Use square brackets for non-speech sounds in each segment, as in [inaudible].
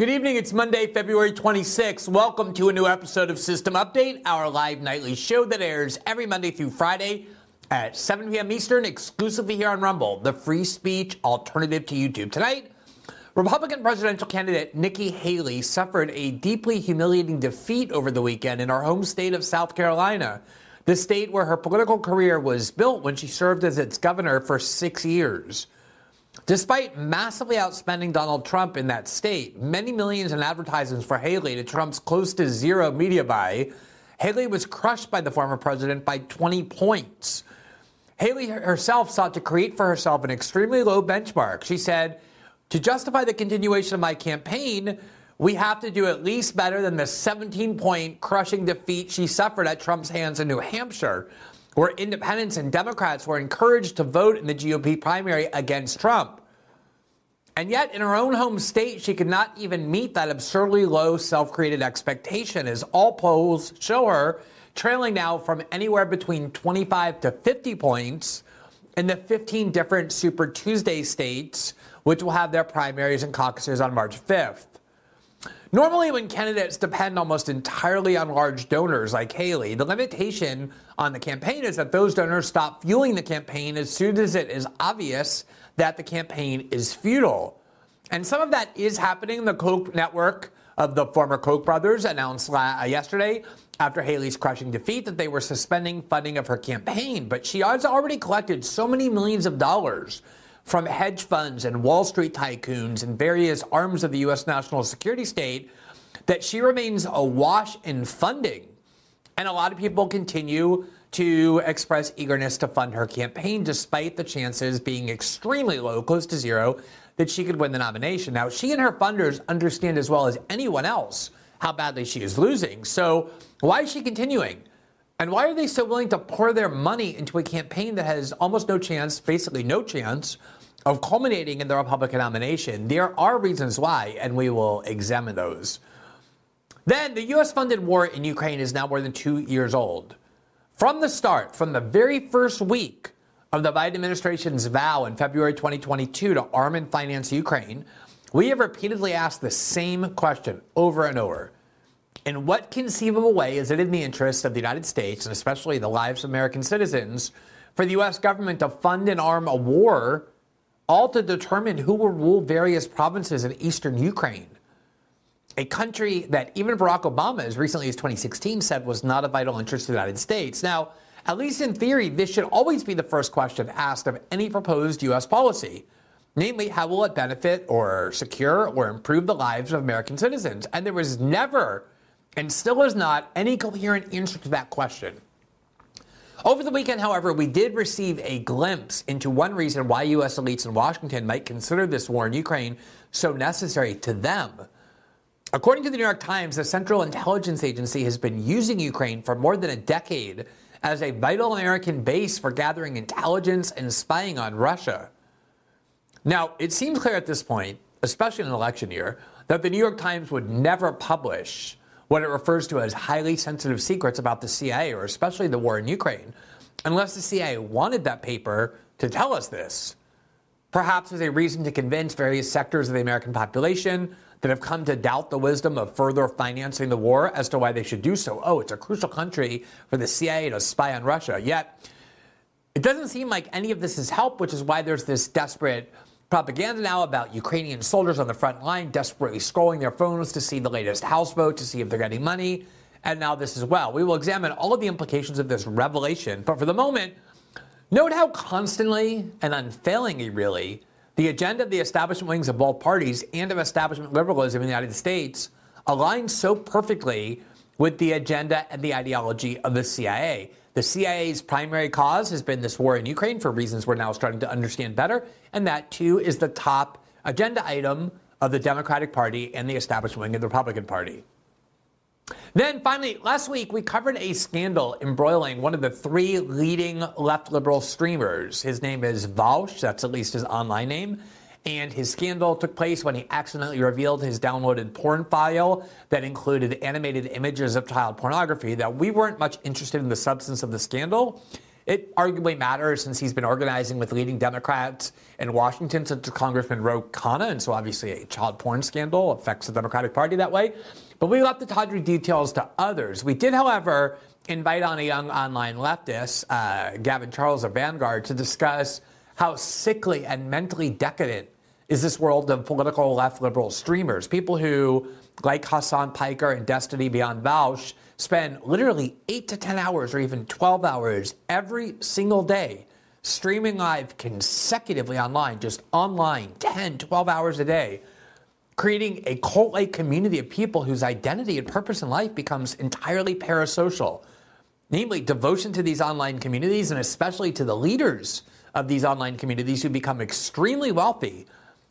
Good evening. It's Monday, February 26th. Welcome to a new episode of System Update, our live nightly show that airs every Monday through Friday at 7 p.m. Eastern, exclusively here on Rumble, the free speech alternative to YouTube. Tonight, Republican presidential candidate Nikki Haley suffered a deeply humiliating defeat over the weekend in her home state of South Carolina, the state where her political career was built when she served as its governor for six years. Despite massively outspending Donald Trump in that state, many millions in advertisements for Haley to Trump's close to zero media buy, Haley was crushed by the former president by 20 points. Haley herself sought to create for herself an extremely low benchmark. She said, To justify the continuation of my campaign, we have to do at least better than the 17 point crushing defeat she suffered at Trump's hands in New Hampshire where independents and Democrats were encouraged to vote in the GOP primary against Trump. And yet, in her own home state, she could not even meet that absurdly low self created expectation, as all polls show her trailing now from anywhere between 25 to 50 points in the 15 different Super Tuesday states, which will have their primaries and caucuses on March 5th. Normally, when candidates depend almost entirely on large donors like Haley, the limitation on the campaign is that those donors stop fueling the campaign as soon as it is obvious that the campaign is futile. And some of that is happening. The Koch network of the former Koch brothers announced uh, yesterday after Haley's crushing defeat that they were suspending funding of her campaign. But she has already collected so many millions of dollars from hedge funds and Wall Street tycoons and various arms of the U.S. national security state that she remains awash in funding. And a lot of people continue to express eagerness to fund her campaign, despite the chances being extremely low, close to zero, that she could win the nomination. Now, she and her funders understand as well as anyone else how badly she is losing. So, why is she continuing? And why are they so willing to pour their money into a campaign that has almost no chance, basically no chance, of culminating in the Republican nomination? There are reasons why, and we will examine those. Then, the U.S. funded war in Ukraine is now more than two years old. From the start, from the very first week of the Biden administration's vow in February 2022 to arm and finance Ukraine, we have repeatedly asked the same question over and over in what conceivable way is it in the interest of the United States, and especially the lives of American citizens, for the U.S. government to fund and arm a war, all to determine who will rule various provinces in eastern Ukraine? A country that even Barack Obama, as recently as 2016, said was not a vital interest of the United States. Now, at least in theory, this should always be the first question asked of any proposed U.S. policy. Namely, how will it benefit or secure or improve the lives of American citizens? And there was never and still is not any coherent answer to that question. Over the weekend, however, we did receive a glimpse into one reason why U.S. elites in Washington might consider this war in Ukraine so necessary to them. According to the New York Times, the Central Intelligence Agency has been using Ukraine for more than a decade as a vital American base for gathering intelligence and spying on Russia. Now, it seems clear at this point, especially in an election year, that the New York Times would never publish what it refers to as highly sensitive secrets about the CIA or especially the war in Ukraine, unless the CIA wanted that paper to tell us this. perhaps as a reason to convince various sectors of the American population that have come to doubt the wisdom of further financing the war as to why they should do so. Oh, it's a crucial country for the CIA to spy on Russia. Yet, it doesn't seem like any of this has helped, which is why there's this desperate propaganda now about Ukrainian soldiers on the front line desperately scrolling their phones to see the latest House vote, to see if they're getting money. And now this as well. We will examine all of the implications of this revelation. But for the moment, note how constantly and unfailingly, really, the agenda of the establishment wings of both parties and of establishment liberalism in the United States aligns so perfectly with the agenda and the ideology of the CIA. The CIA's primary cause has been this war in Ukraine for reasons we're now starting to understand better, and that too is the top agenda item of the Democratic Party and the establishment wing of the Republican Party. Then finally, last week we covered a scandal embroiling one of the three leading left liberal streamers. His name is Vaush, that's at least his online name. And his scandal took place when he accidentally revealed his downloaded porn file that included animated images of child pornography. That we weren't much interested in the substance of the scandal. It arguably matters since he's been organizing with leading Democrats in Washington since Congressman Ro Khanna, and so obviously a child porn scandal affects the Democratic Party that way. But we left the tawdry details to others. We did, however, invite on a young online leftist, uh, Gavin Charles of Vanguard, to discuss how sickly and mentally decadent is this world of political left liberal streamers. People who, like Hasan Piker and Destiny Beyond Vaush, spend literally 8 to 10 hours or even 12 hours every single day streaming live consecutively online, just online, 10, 12 hours a day creating a cult like community of people whose identity and purpose in life becomes entirely parasocial. Namely, devotion to these online communities and especially to the leaders of these online communities who become extremely wealthy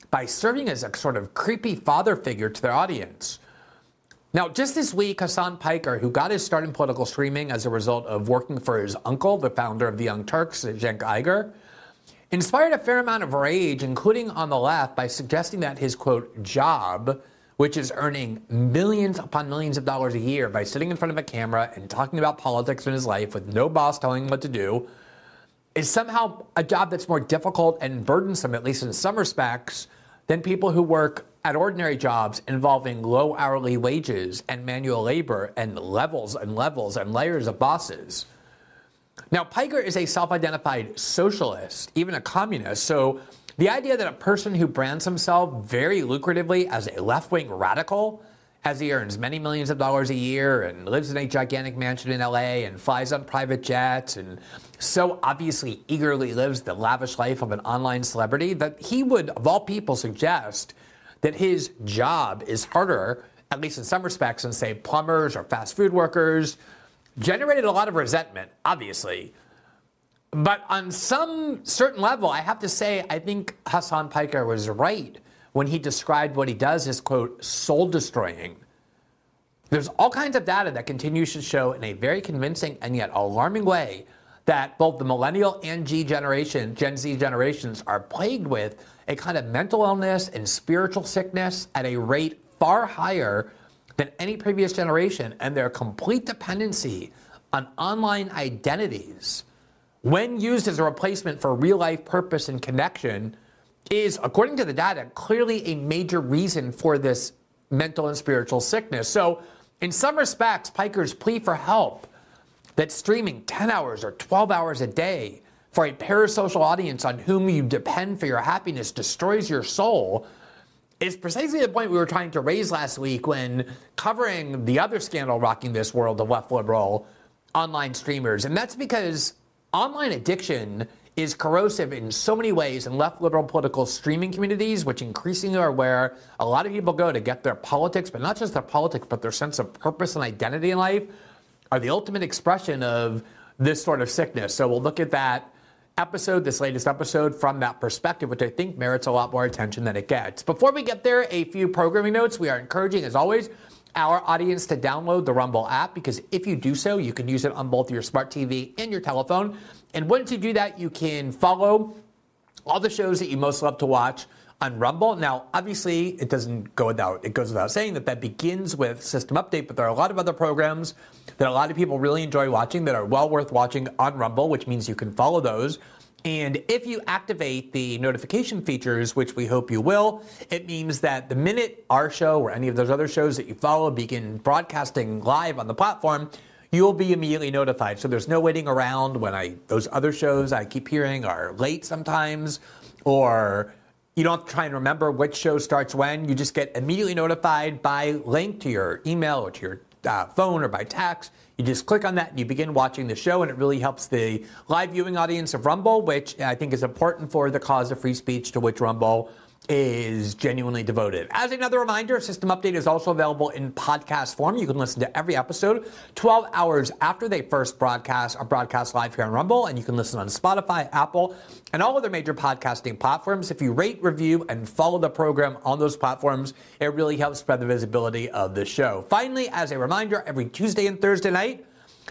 by serving as a sort of creepy father figure to their audience. Now, just this week, Hasan Piker, who got his start in political streaming as a result of working for his uncle, the founder of the Young Turks, Cenk Uygur, inspired a fair amount of rage, including on the left, by suggesting that his quote job, which is earning millions upon millions of dollars a year by sitting in front of a camera and talking about politics in his life with no boss telling him what to do, is somehow a job that's more difficult and burdensome, at least in some respects, than people who work at ordinary jobs involving low hourly wages and manual labor and levels and levels and layers of bosses. Now, Piker is a self identified socialist, even a communist. So the idea that a person who brands himself very lucratively as a left wing radical, as he earns many millions of dollars a year and lives in a gigantic mansion in LA and flies on private jets and so obviously eagerly lives the lavish life of an online celebrity, that he would, of all people, suggest that his job is harder, at least in some respects, than, say, plumbers or fast food workers generated a lot of resentment, obviously. But on some certain level, I have to say, I think Hasan Piker was right when he described what he does as, quote, soul destroying. There's all kinds of data that continues to show in a very convincing and yet alarming way that both the millennial and G generation, Gen Z generations, are plagued with a kind of mental illness and spiritual sickness at a rate far higher than any previous generation, and their complete dependency on online identities, when used as a replacement for real life purpose and connection, is, according to the data, clearly a major reason for this mental and spiritual sickness. So, in some respects, Piker's plea for help that streaming 10 hours or 12 hours a day for a parasocial audience on whom you depend for your happiness destroys your soul is precisely the point we were trying to raise last week when covering the other scandal rocking this world of left liberal online streamers. And that's because online addiction is corrosive in so many ways in left liberal political streaming communities, which increasingly are where a lot of people go to get their politics, but not just their politics, but their sense of purpose and identity in life, are the ultimate expression of this sort of sickness. So we'll look at that episode, this latest episode, from that perspective, which I think merits a lot more attention than it gets. Before we get there, a few programming notes. We are encouraging, as always, our audience to download the Rumble app because if you do so, you can use it on both your smart TV and your telephone. And once you do that, you can follow all the shows that you most love to watch on Rumble. Now, obviously, it doesn't go without it goes without saying that that begins with System Update, but there are a lot of other programs that a lot of people really enjoy watching that are well worth watching on Rumble, which means you can follow those And if you activate the notification features, which we hope you will, it means that the minute our show or any of those other shows that you follow begin broadcasting live on the platform, you'll be immediately notified. So there's no waiting around when I those other shows I keep hearing are late sometimes, or you don't have to try and remember which show starts when. You just get immediately notified by link to your email or to your uh, phone or by text. You just click on that and you begin watching the show, and it really helps the live viewing audience of Rumble, which I think is important for the cause of free speech to which Rumble is genuinely devoted. As another reminder, System Update is also available in podcast form. You can listen to every episode 12 hours after they first broadcast or broadcast live here on Rumble, and you can listen on Spotify, Apple, and all other major podcasting platforms. If you rate, review, and follow the program on those platforms, it really helps spread the visibility of the show. Finally, as a reminder, every Tuesday and Thursday night,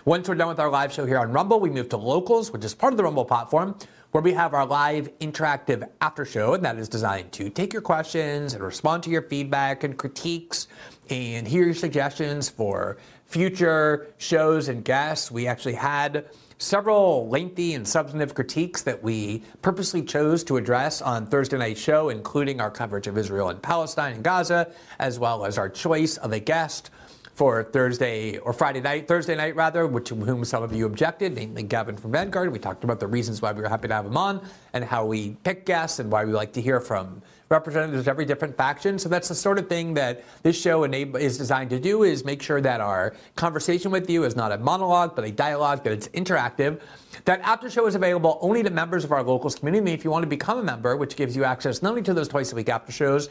once we're done with our live show here on Rumble, we move to Locals, which is part of the Rumble platform where we have our live interactive after show, and that is designed to take your questions and respond to your feedback and critiques and hear your suggestions for future shows and guests. We actually had several lengthy and substantive critiques that we purposely chose to address on Thursday night's show, including our coverage of Israel and Palestine and Gaza, as well as our choice of a guest for Thursday or Friday night, Thursday night rather, which whom some of you objected, namely Gavin from Vanguard. We talked about the reasons why we were happy to have him on and how we pick guests and why we like to hear from representatives of every different faction. So that's the sort of thing that this show is designed to do is make sure that our conversation with you is not a monologue, but a dialogue, that it's interactive. That after show is available only to members of our locals community. If you want to become a member, which gives you access not only to those twice a week after shows,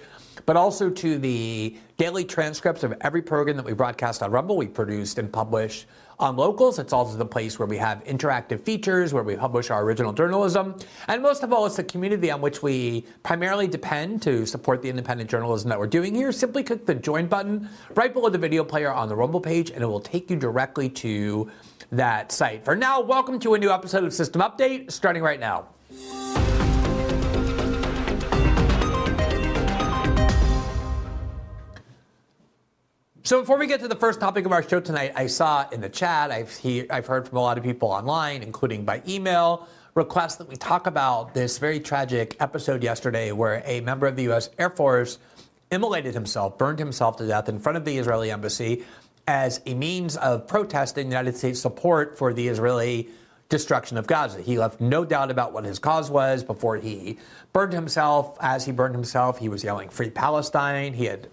but also to the daily transcripts of every program that we broadcast on Rumble, we produced and published on locals. It's also the place where we have interactive features, where we publish our original journalism. And most of all, it's the community on which we primarily depend to support the independent journalism that we're doing here. Simply click the join button right below the video player on the Rumble page, and it will take you directly to that site. For now, welcome to a new episode of System Update, starting right now. So before we get to the first topic of our show tonight, I saw in the chat, I've, he, I've heard from a lot of people online, including by email, requests that we talk about this very tragic episode yesterday where a member of the U.S. Air Force immolated himself, burned himself to death in front of the Israeli embassy as a means of protesting United States support for the Israeli destruction of Gaza. He left no doubt about what his cause was before he burned himself. As he burned himself, he was yelling, Free Palestine. He had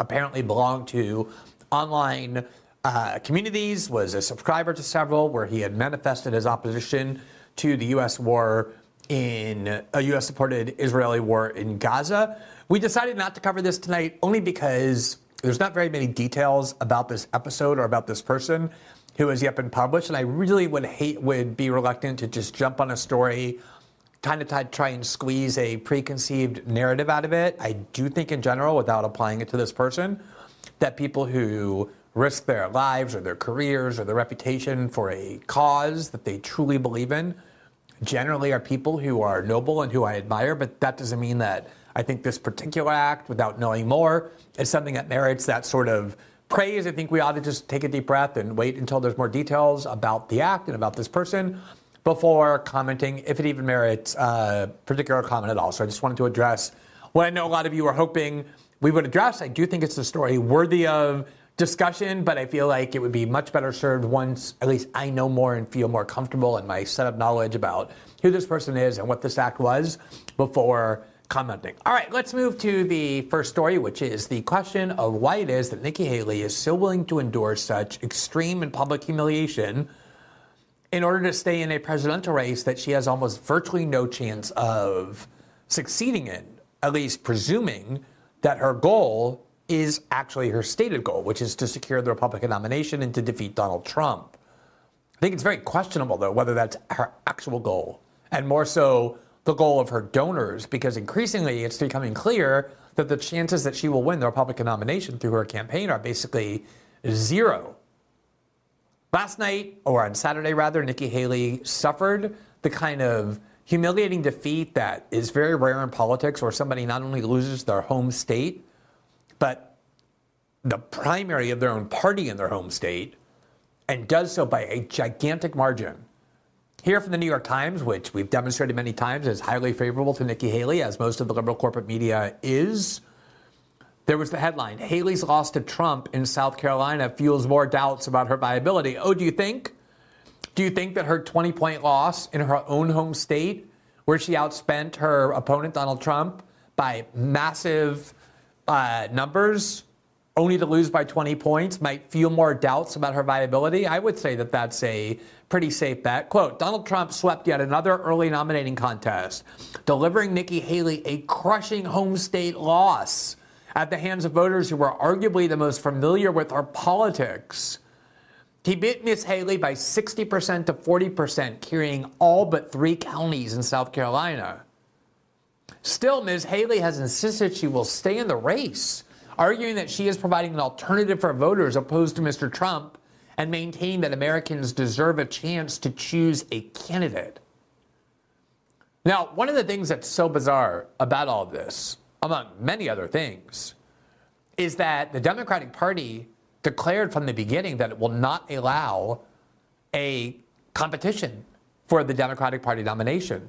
apparently belonged to online uh, communities, was a subscriber to several, where he had manifested his opposition to the U.S. war in a U.S. supported Israeli war in Gaza. We decided not to cover this tonight only because there's not very many details about this episode or about this person who has yet been published, and I really would hate would be reluctant to just jump on a story kind of try and squeeze a preconceived narrative out of it. I do think, in general, without applying it to this person, that people who risk their lives or their careers or their reputation for a cause that they truly believe in generally are people who are noble and who I admire, but that doesn't mean that I think this particular act, without knowing more, is something that merits that sort of praise. I think we ought to just take a deep breath and wait until there's more details about the act and about this person before commenting, if it even merits a particular comment at all. So I just wanted to address what I know a lot of you are hoping we would address. I do think it's a story worthy of discussion, but I feel like it would be much better served once at least I know more and feel more comfortable in my set of knowledge about who this person is and what this act was before commenting. All right, let's move to the first story, which is the question of why it is that Nikki Haley is so willing to endure such extreme and public humiliation in order to stay in a presidential race that she has almost virtually no chance of succeeding in, at least presuming that her goal is actually her stated goal, which is to secure the Republican nomination and to defeat Donald Trump. I think it's very questionable, though, whether that's her actual goal, and more so the goal of her donors, because increasingly it's becoming clear that the chances that she will win the Republican nomination through her campaign are basically zero. Last night, or on Saturday rather, Nikki Haley suffered the kind of humiliating defeat that is very rare in politics where somebody not only loses their home state, but the primary of their own party in their home state and does so by a gigantic margin Here from the New York Times, which we've demonstrated many times is highly favorable to Nikki Haley, as most of the liberal corporate media is. There was the headline Haley's loss to Trump in South Carolina fuels more doubts about her viability. Oh, do you think? Do you think that her 20 point loss in her own home state, where she outspent her opponent, Donald Trump, by massive uh, numbers, only to lose by 20 points, might feel more doubts about her viability? I would say that that's a pretty safe bet. Quote Donald Trump swept yet another early nominating contest, delivering Nikki Haley a crushing home state loss at the hands of voters who were arguably the most familiar with our politics. He beat Miss Haley by 60% to 40%, carrying all but three counties in South Carolina. Still, Ms. Haley has insisted she will stay in the race, arguing that she is providing an alternative for voters opposed to Mr. Trump and maintain that Americans deserve a chance to choose a candidate. Now, one of the things that's so bizarre about all this, among many other things, is that the Democratic Party declared from the beginning that it will not allow a competition for the Democratic Party nomination.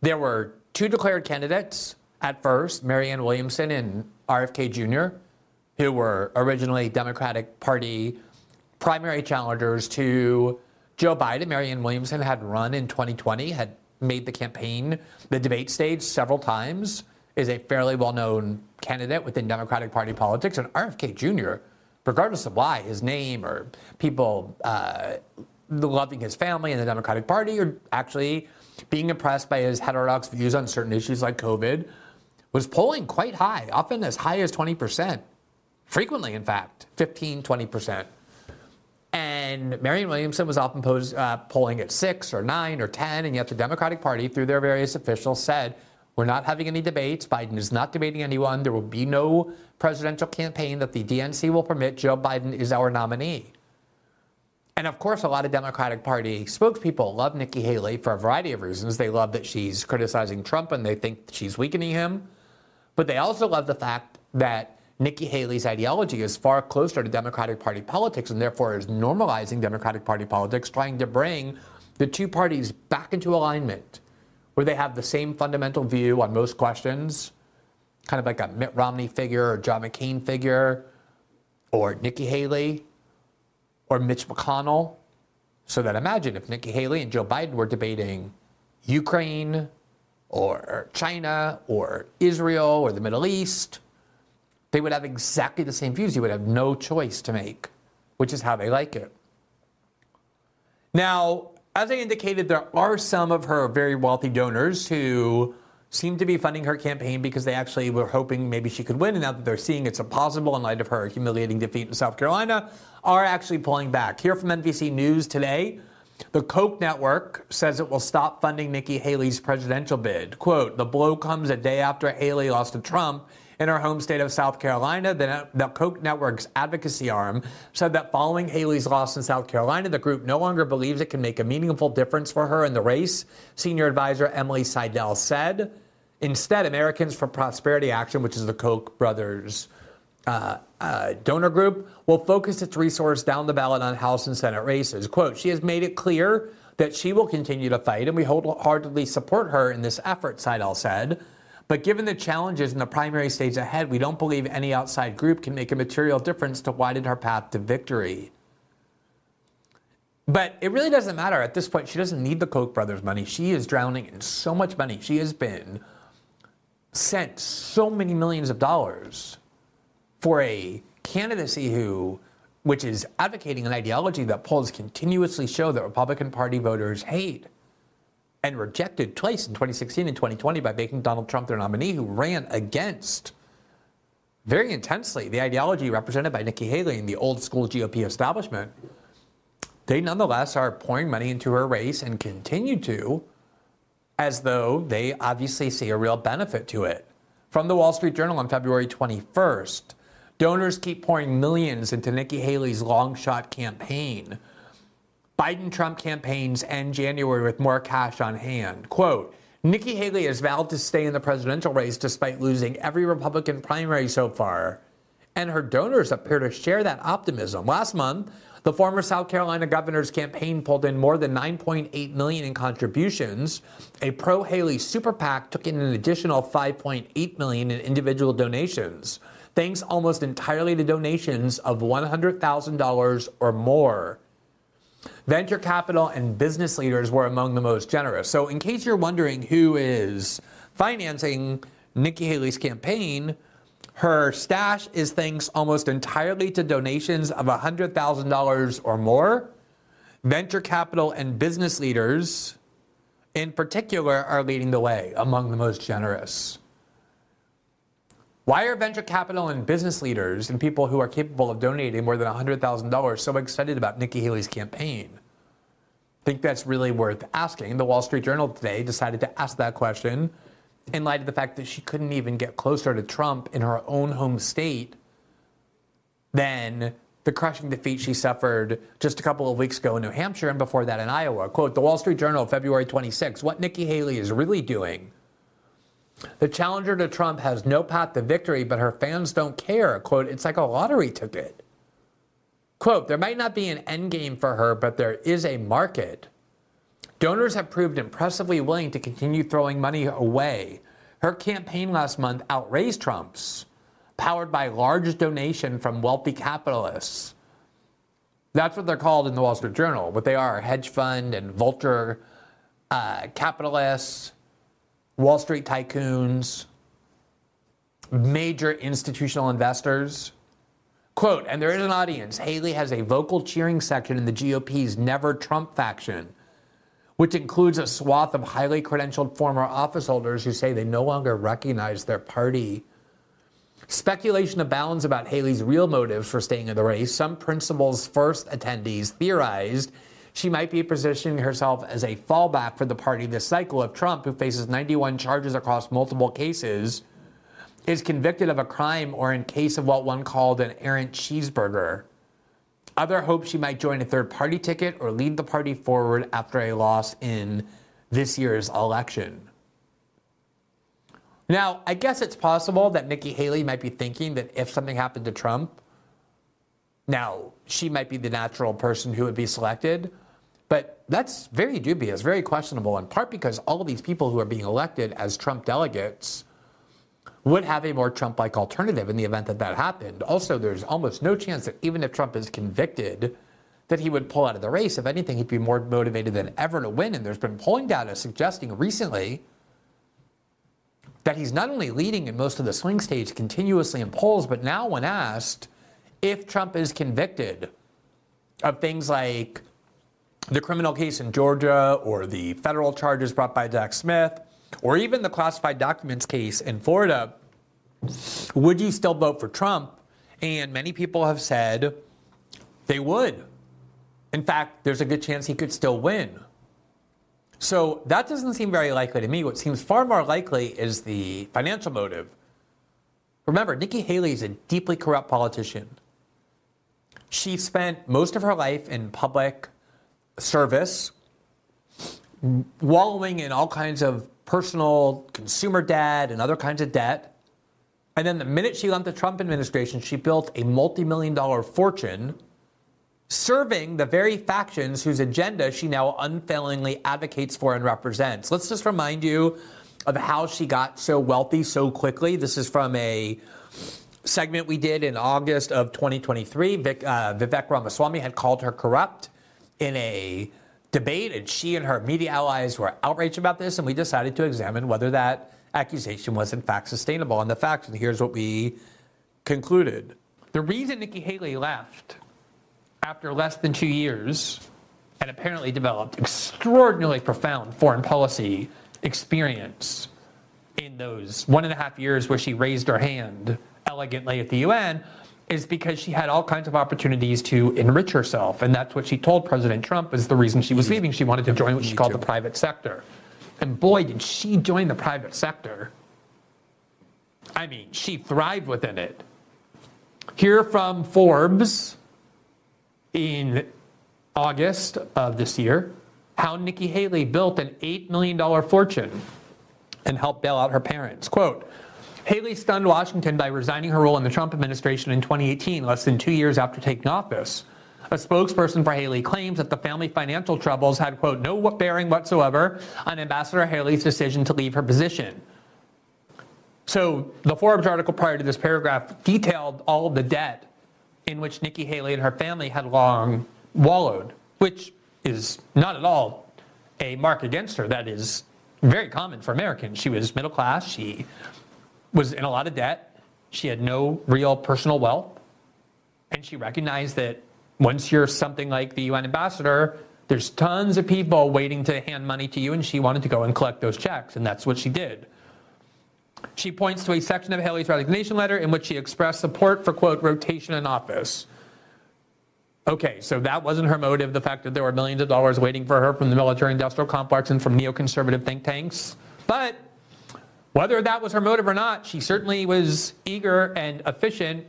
There were two declared candidates at first, Marianne Williamson and RFK Jr., who were originally Democratic Party primary challengers to Joe Biden. Marianne Williamson had run in 2020, had made the campaign, the debate stage several times, is a fairly well known candidate within Democratic Party politics. And RFK Jr., regardless of why, his name or people uh, loving his family in the Democratic Party or actually being impressed by his heterodox views on certain issues like COVID, was polling quite high, often as high as 20%, frequently, in fact, 15, 20%. And Marianne Williamson was often posed, uh, polling at six or nine or 10, and yet the Democratic Party, through their various officials, said, We're not having any debates. Biden is not debating anyone. There will be no presidential campaign that the DNC will permit. Joe Biden is our nominee. And of course, a lot of Democratic Party spokespeople love Nikki Haley for a variety of reasons. They love that she's criticizing Trump and they think she's weakening him. But they also love the fact that Nikki Haley's ideology is far closer to Democratic Party politics and therefore is normalizing Democratic Party politics, trying to bring the two parties back into alignment where they have the same fundamental view on most questions, kind of like a Mitt Romney figure or John McCain figure or Nikki Haley or Mitch McConnell. So that imagine if Nikki Haley and Joe Biden were debating Ukraine or China or Israel or the Middle East they would have exactly the same views. You would have no choice to make, which is how they like it. Now, as I indicated, there are some of her very wealthy donors who seem to be funding her campaign because they actually were hoping maybe she could win. And now that they're seeing it's impossible in light of her humiliating defeat in South Carolina, are actually pulling back. Here from NBC News today, the Koch network says it will stop funding Nikki Haley's presidential bid. Quote, the blow comes a day after Haley lost to Trump in her home state of South Carolina. The, the Koch network's advocacy arm said that following Haley's loss in South Carolina, the group no longer believes it can make a meaningful difference for her in the race. Senior advisor Emily Seidel said. Instead, Americans for Prosperity Action, which is the Koch brothers' uh, uh, donor group, will focus its resource down the ballot on House and Senate races. Quote, she has made it clear that she will continue to fight, and we wholeheartedly support her in this effort, Seidel said. But given the challenges in the primary stage ahead, we don't believe any outside group can make a material difference to widen her path to victory. But it really doesn't matter at this point. She doesn't need the Koch brothers' money. She is drowning in so much money. She has been sent so many millions of dollars for a candidacy who, which is advocating an ideology that polls continuously show that Republican Party voters hate and rejected twice in 2016 and 2020 by making Donald Trump their nominee, who ran against very intensely the ideology represented by Nikki Haley and the old school GOP establishment. They nonetheless are pouring money into her race and continue to, as though they obviously see a real benefit to it. From the Wall Street Journal on February 21st, donors keep pouring millions into Nikki Haley's long shot campaign Biden Trump campaigns end January with more cash on hand. Quote, Nikki Haley has vowed to stay in the presidential race despite losing every Republican primary so far. And her donors appear to share that optimism. Last month, The former South Carolina governor's campaign pulled in more than 9.8 million in contributions. A pro-Haley super PAC took in an additional 5.8 million in individual donations, thanks almost entirely to donations of $100,000 or more. Venture capital and business leaders were among the most generous. So, in case you're wondering who is financing Nikki Haley's campaign, her stash is thanks almost entirely to donations of $100,000 or more. Venture capital and business leaders, in particular, are leading the way among the most generous. Why are venture capital and business leaders and people who are capable of donating more than $100,000 so excited about Nikki Haley's campaign? I think that's really worth asking. The Wall Street Journal today decided to ask that question in light of the fact that she couldn't even get closer to Trump in her own home state than the crushing defeat she suffered just a couple of weeks ago in New Hampshire and before that in Iowa. Quote, the Wall Street Journal, February 26, what Nikki Haley is really doing. The challenger to Trump has no path to victory, but her fans don't care. Quote, it's like a lottery ticket. Quote, there might not be an end game for her, but there is a market. Donors have proved impressively willing to continue throwing money away. Her campaign last month outraised Trump's, powered by large donation from wealthy capitalists. That's what they're called in the Wall Street Journal. What they are hedge fund and vulture uh, capitalists, Wall Street tycoons, major institutional investors. Quote, and there is an audience. Haley has a vocal cheering section in the GOP's Never Trump faction which includes a swath of highly credentialed former office holders who say they no longer recognize their party. Speculation abounds about Haley's real motives for staying in the race. Some principles first attendees theorized she might be positioning herself as a fallback for the party this cycle if Trump, who faces 91 charges across multiple cases, is convicted of a crime or in case of what one called an errant cheeseburger. Other hope she might join a third party ticket or lead the party forward after a loss in this year's election. Now, I guess it's possible that Nikki Haley might be thinking that if something happened to Trump, now she might be the natural person who would be selected. That's very dubious, very questionable, in part because all of these people who are being elected as Trump delegates would have a more Trump like alternative in the event that that happened. Also, there's almost no chance that even if Trump is convicted, that he would pull out of the race. If anything, he'd be more motivated than ever to win. And there's been polling data suggesting recently that he's not only leading in most of the swing states continuously in polls, but now, when asked if Trump is convicted of things like the criminal case in Georgia or the federal charges brought by Jack Smith, or even the classified documents case in Florida, would you still vote for Trump? And many people have said they would. In fact, there's a good chance he could still win. So that doesn't seem very likely to me. What seems far more likely is the financial motive. Remember, Nikki Haley is a deeply corrupt politician. She spent most of her life in public service, wallowing in all kinds of personal consumer debt and other kinds of debt. And then the minute she left the Trump administration, she built a multi million dollar fortune serving the very factions whose agenda she now unfailingly advocates for and represents. Let's just remind you of how she got so wealthy so quickly. This is from a segment we did in August of 2023. Vic, uh, Vivek Ramaswamy had called her corrupt in a debate, and she and her media allies were outraged about this, and we decided to examine whether that accusation was in fact sustainable. And the facts, and here's what we concluded. The reason Nikki Haley left after less than two years and apparently developed extraordinarily profound foreign policy experience in those one and a half years where she raised her hand elegantly at the UN is because she had all kinds of opportunities to enrich herself. And that's what she told President Trump is the reason she was leaving. She wanted to join what she called the private sector. And boy, did she join the private sector. I mean, she thrived within it. Here from Forbes in August of this year how Nikki Haley built an $8 million fortune and helped bail out her parents. Quote, Haley stunned Washington by resigning her role in the Trump administration in 2018, less than two years after taking office. A spokesperson for Haley claims that the family financial troubles had, quote, no bearing whatsoever on Ambassador Haley's decision to leave her position. So the Forbes article prior to this paragraph detailed all of the debt in which Nikki Haley and her family had long wallowed, which is not at all a mark against her. That is very common for Americans. She was middle class. She was in a lot of debt. She had no real personal wealth. And she recognized that once you're something like the UN ambassador, there's tons of people waiting to hand money to you, and she wanted to go and collect those checks, and that's what she did. She points to a section of Haley's resignation letter in which she expressed support for, quote, rotation in office. Okay, so that wasn't her motive, the fact that there were millions of dollars waiting for her from the military industrial complex and from neoconservative think tanks. But whether that was her motive or not, she certainly was eager and efficient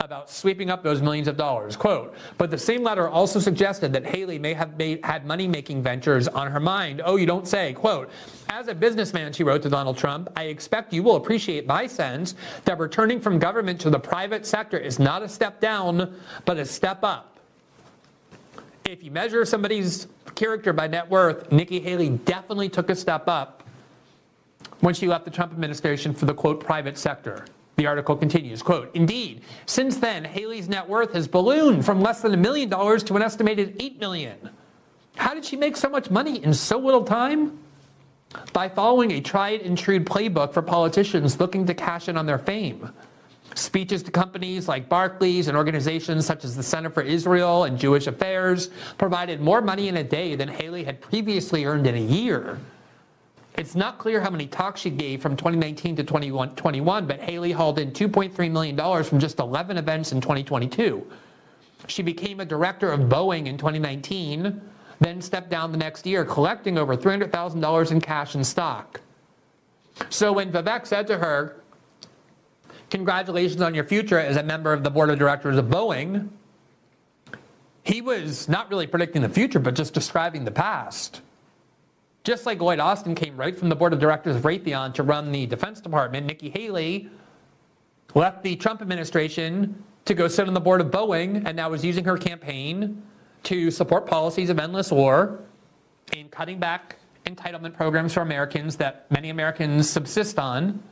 about sweeping up those millions of dollars. Quote, but the same letter also suggested that Haley may have made, had money making ventures on her mind. Oh, you don't say. Quote, as a businessman, she wrote to Donald Trump, I expect you will appreciate my sense that returning from government to the private sector is not a step down, but a step up. If you measure somebody's character by net worth, Nikki Haley definitely took a step up when she left the Trump administration for the quote private sector. The article continues, quote, Indeed, since then, Haley's net worth has ballooned from less than a million dollars to an estimated eight million. How did she make so much money in so little time? By following a tried and true playbook for politicians looking to cash in on their fame. Speeches to companies like Barclays and organizations such as the Center for Israel and Jewish Affairs provided more money in a day than Haley had previously earned in a year. It's not clear how many talks she gave from 2019 to 2021, but Haley hauled in $2.3 million from just 11 events in 2022. She became a director of Boeing in 2019, then stepped down the next year, collecting over $300,000 in cash and stock. So when Vivek said to her, Congratulations on your future as a member of the board of directors of Boeing, he was not really predicting the future, but just describing the past. Just like Lloyd Austin came right from the board of directors of Raytheon to run the Defense Department, Nikki Haley left the Trump administration to go sit on the board of Boeing and now is using her campaign to support policies of endless war and cutting back entitlement programs for Americans that many Americans subsist on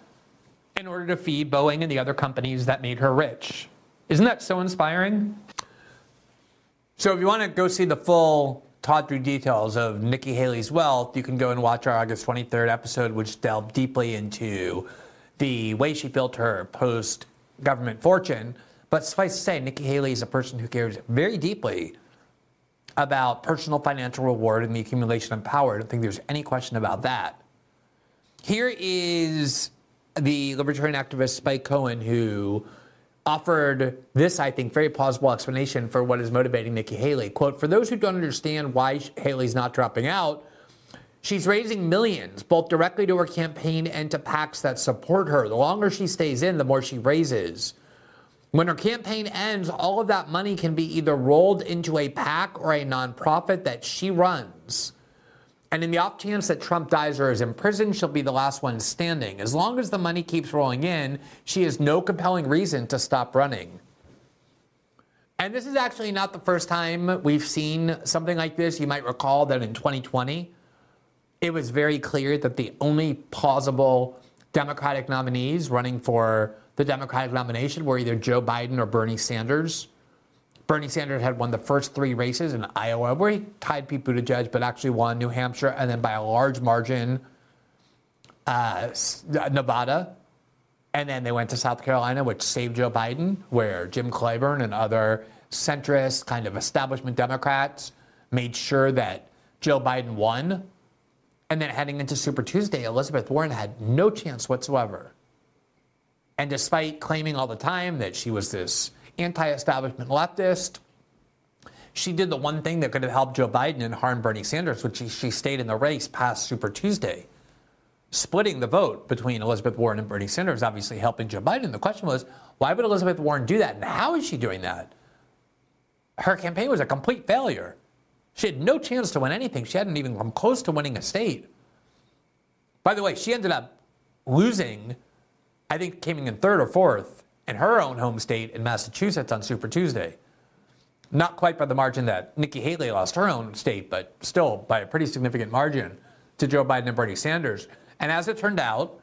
in order to feed Boeing and the other companies that made her rich. Isn't that so inspiring? So, if you want to go see the full taught details of Nikki Haley's wealth, you can go and watch our August 23rd episode, which delved deeply into the way she built her post government fortune. But suffice to say, Nikki Haley is a person who cares very deeply about personal financial reward and the accumulation of power. I don't think there's any question about that. Here is the libertarian activist Spike Cohen, who offered this, I think, very plausible explanation for what is motivating Nikki Haley. Quote, for those who don't understand why Haley's not dropping out, she's raising millions, both directly to her campaign and to PACs that support her. The longer she stays in, the more she raises. When her campaign ends, all of that money can be either rolled into a PAC or a nonprofit that she runs. And in the off chance that Trump dies or is imprisoned, she'll be the last one standing. As long as the money keeps rolling in, she has no compelling reason to stop running. And this is actually not the first time we've seen something like this. You might recall that in 2020, it was very clear that the only plausible Democratic nominees running for the Democratic nomination were either Joe Biden or Bernie Sanders. Bernie Sanders had won the first three races in Iowa, where he tied Pete Buttigieg, but actually won New Hampshire, and then by a large margin, uh, Nevada. And then they went to South Carolina, which saved Joe Biden, where Jim Clyburn and other centrist, kind of establishment Democrats made sure that Joe Biden won. And then heading into Super Tuesday, Elizabeth Warren had no chance whatsoever. And despite claiming all the time that she was this anti establishment leftist. She did the one thing that could have helped Joe Biden and harmed Bernie Sanders, which she, she stayed in the race past Super Tuesday. Splitting the vote between Elizabeth Warren and Bernie Sanders, obviously helping Joe Biden. The question was, why would Elizabeth Warren do that? And how is she doing that? Her campaign was a complete failure. She had no chance to win anything. She hadn't even come close to winning a state. By the way, she ended up losing, I think, came in third or fourth in her own home state in Massachusetts on Super Tuesday. Not quite by the margin that Nikki Haley lost her own state, but still by a pretty significant margin to Joe Biden and Bernie Sanders. And as it turned out,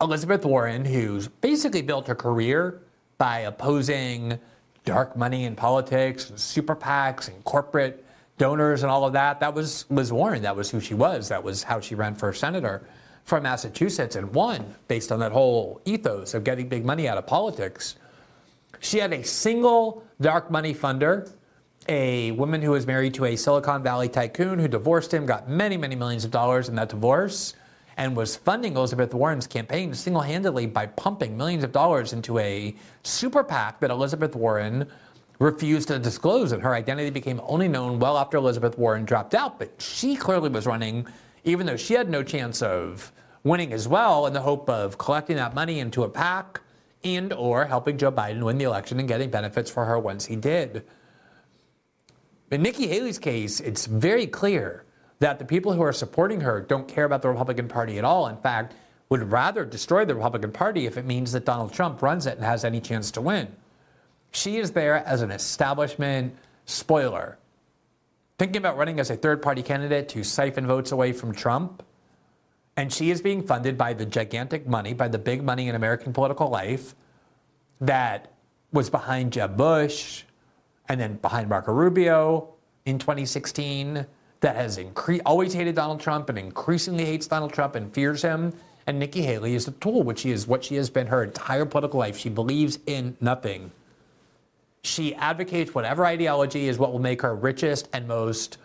Elizabeth Warren, who's basically built her career by opposing dark money in politics, super PACs, and corporate donors, and all of that, that was Liz Warren. That was who she was. That was how she ran for senator from Massachusetts and won based on that whole ethos of getting big money out of politics. She had a single dark money funder, a woman who was married to a Silicon Valley tycoon who divorced him, got many, many millions of dollars in that divorce, and was funding Elizabeth Warren's campaign single handedly by pumping millions of dollars into a super PAC that Elizabeth Warren refused to disclose, and her identity became only known well after Elizabeth Warren dropped out. But she clearly was running, even though she had no chance of winning as well, in the hope of collecting that money into a PAC and or helping Joe Biden win the election and getting benefits for her once he did. In Nikki Haley's case, it's very clear that the people who are supporting her don't care about the Republican Party at all. In fact, would rather destroy the Republican Party if it means that Donald Trump runs it and has any chance to win. She is there as an establishment spoiler, thinking about running as a third party candidate to siphon votes away from Trump and she is being funded by the gigantic money, by the big money in American political life that was behind Jeb Bush and then behind Marco Rubio in 2016 that has incre- always hated Donald Trump and increasingly hates Donald Trump and fears him. And Nikki Haley is a tool, which is what she has been her entire political life. She believes in nothing. She advocates whatever ideology is what will make her richest and most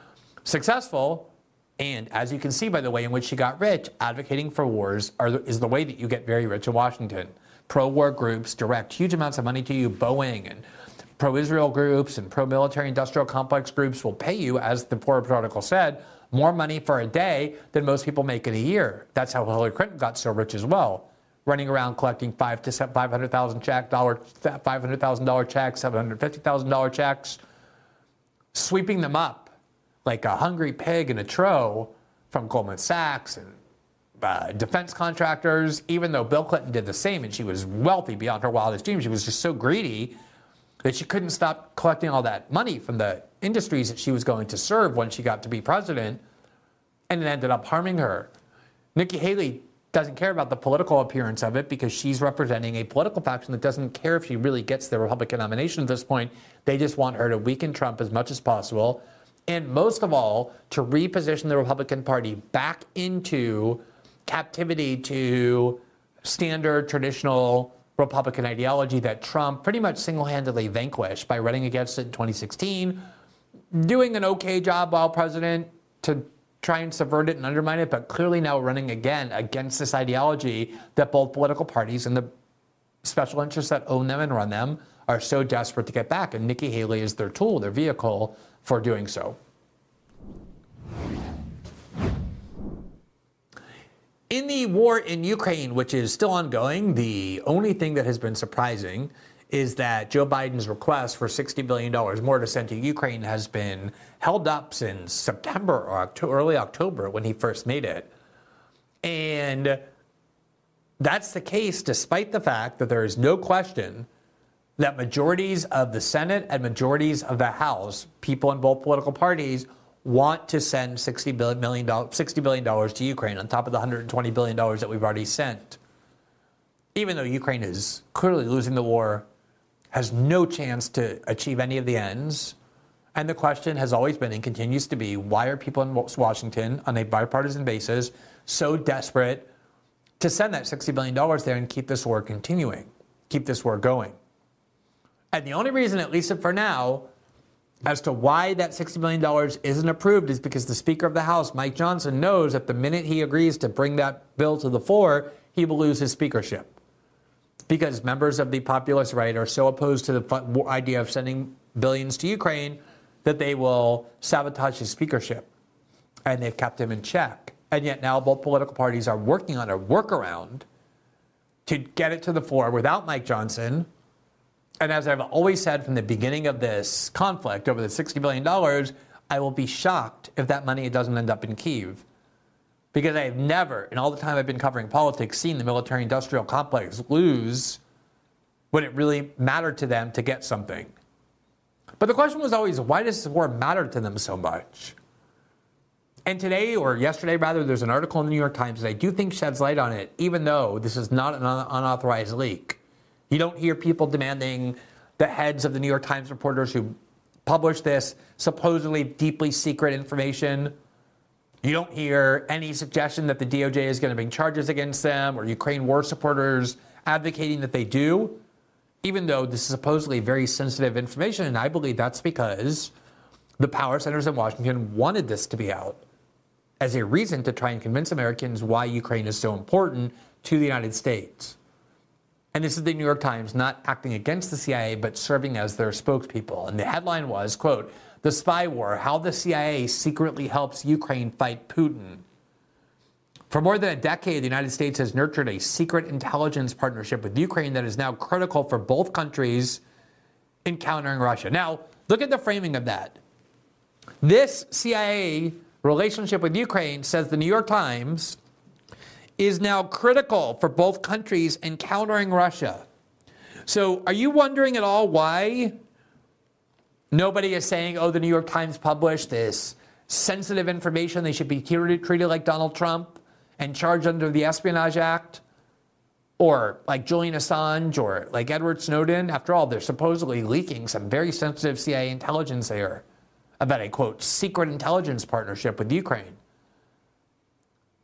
successful and as you can see by the way in which she got rich, advocating for wars are, is the way that you get very rich in Washington. Pro war groups direct huge amounts of money to you. Boeing and pro Israel groups and pro military industrial complex groups will pay you, as the Forbes article said, more money for a day than most people make in a year. That's how Hillary Clinton got so rich as well. Running around collecting five to five hundred thousand check dollar, five hundred thousand dollar checks, seven hundred fifty thousand dollar checks, sweeping them up like a hungry pig in a trough from Goldman Sachs and uh, defense contractors, even though Bill Clinton did the same and she was wealthy beyond her wildest dreams. She was just so greedy that she couldn't stop collecting all that money from the industries that she was going to serve when she got to be president, and it ended up harming her. Nikki Haley doesn't care about the political appearance of it because she's representing a political faction that doesn't care if she really gets the Republican nomination at this point. They just want her to weaken Trump as much as possible and most of all, to reposition the Republican Party back into captivity to standard traditional Republican ideology that Trump pretty much single handedly vanquished by running against it in 2016, doing an okay job while president to try and subvert it and undermine it, but clearly now running again against this ideology that both political parties and the special interests that own them and run them are so desperate to get back. And Nikki Haley is their tool, their vehicle for doing so. In the war in Ukraine, which is still ongoing, the only thing that has been surprising is that Joe Biden's request for $60 billion more to send to Ukraine has been held up since September or October, early October when he first made it. And that's the case despite the fact that there is no question that majorities of the Senate and majorities of the House, people in both political parties, want to send $60 billion, $60 billion to Ukraine on top of the $120 billion that we've already sent. Even though Ukraine is clearly losing the war, has no chance to achieve any of the ends. And the question has always been and continues to be why are people in Washington on a bipartisan basis so desperate to send that $60 billion there and keep this war continuing, keep this war going? And the only reason, at least for now, as to why that $60 million isn't approved is because the Speaker of the House, Mike Johnson, knows that the minute he agrees to bring that bill to the floor, he will lose his speakership. Because members of the populist right are so opposed to the idea of sending billions to Ukraine that they will sabotage his speakership. And they've kept him in check. And yet now both political parties are working on a workaround to get it to the floor without Mike Johnson and as I've always said from the beginning of this conflict over the $60 billion, I will be shocked if that money doesn't end up in Kiev. Because I have never, in all the time I've been covering politics, seen the military industrial complex lose when it really mattered to them to get something. But the question was always, why does this war matter to them so much? And today, or yesterday rather, there's an article in the New York Times that I do think sheds light on it, even though this is not an unauthorized leak. You don't hear people demanding the heads of the New York Times reporters who published this supposedly deeply secret information. You don't hear any suggestion that the DOJ is going to bring charges against them or Ukraine war supporters advocating that they do, even though this is supposedly very sensitive information. And I believe that's because the power centers in Washington wanted this to be out as a reason to try and convince Americans why Ukraine is so important to the United States. And this is the New York Times not acting against the CIA, but serving as their spokespeople. And the headline was, quote, The Spy War, How the CIA Secretly Helps Ukraine Fight Putin. For more than a decade, the United States has nurtured a secret intelligence partnership with Ukraine that is now critical for both countries in countering Russia. Now, look at the framing of that. This CIA relationship with Ukraine, says the New York Times, is now critical for both countries in countering Russia. So, are you wondering at all why nobody is saying, oh, the New York Times published this sensitive information, they should be treated like Donald Trump and charged under the Espionage Act? Or like Julian Assange or like Edward Snowden? After all, they're supposedly leaking some very sensitive CIA intelligence there about a quote secret intelligence partnership with Ukraine.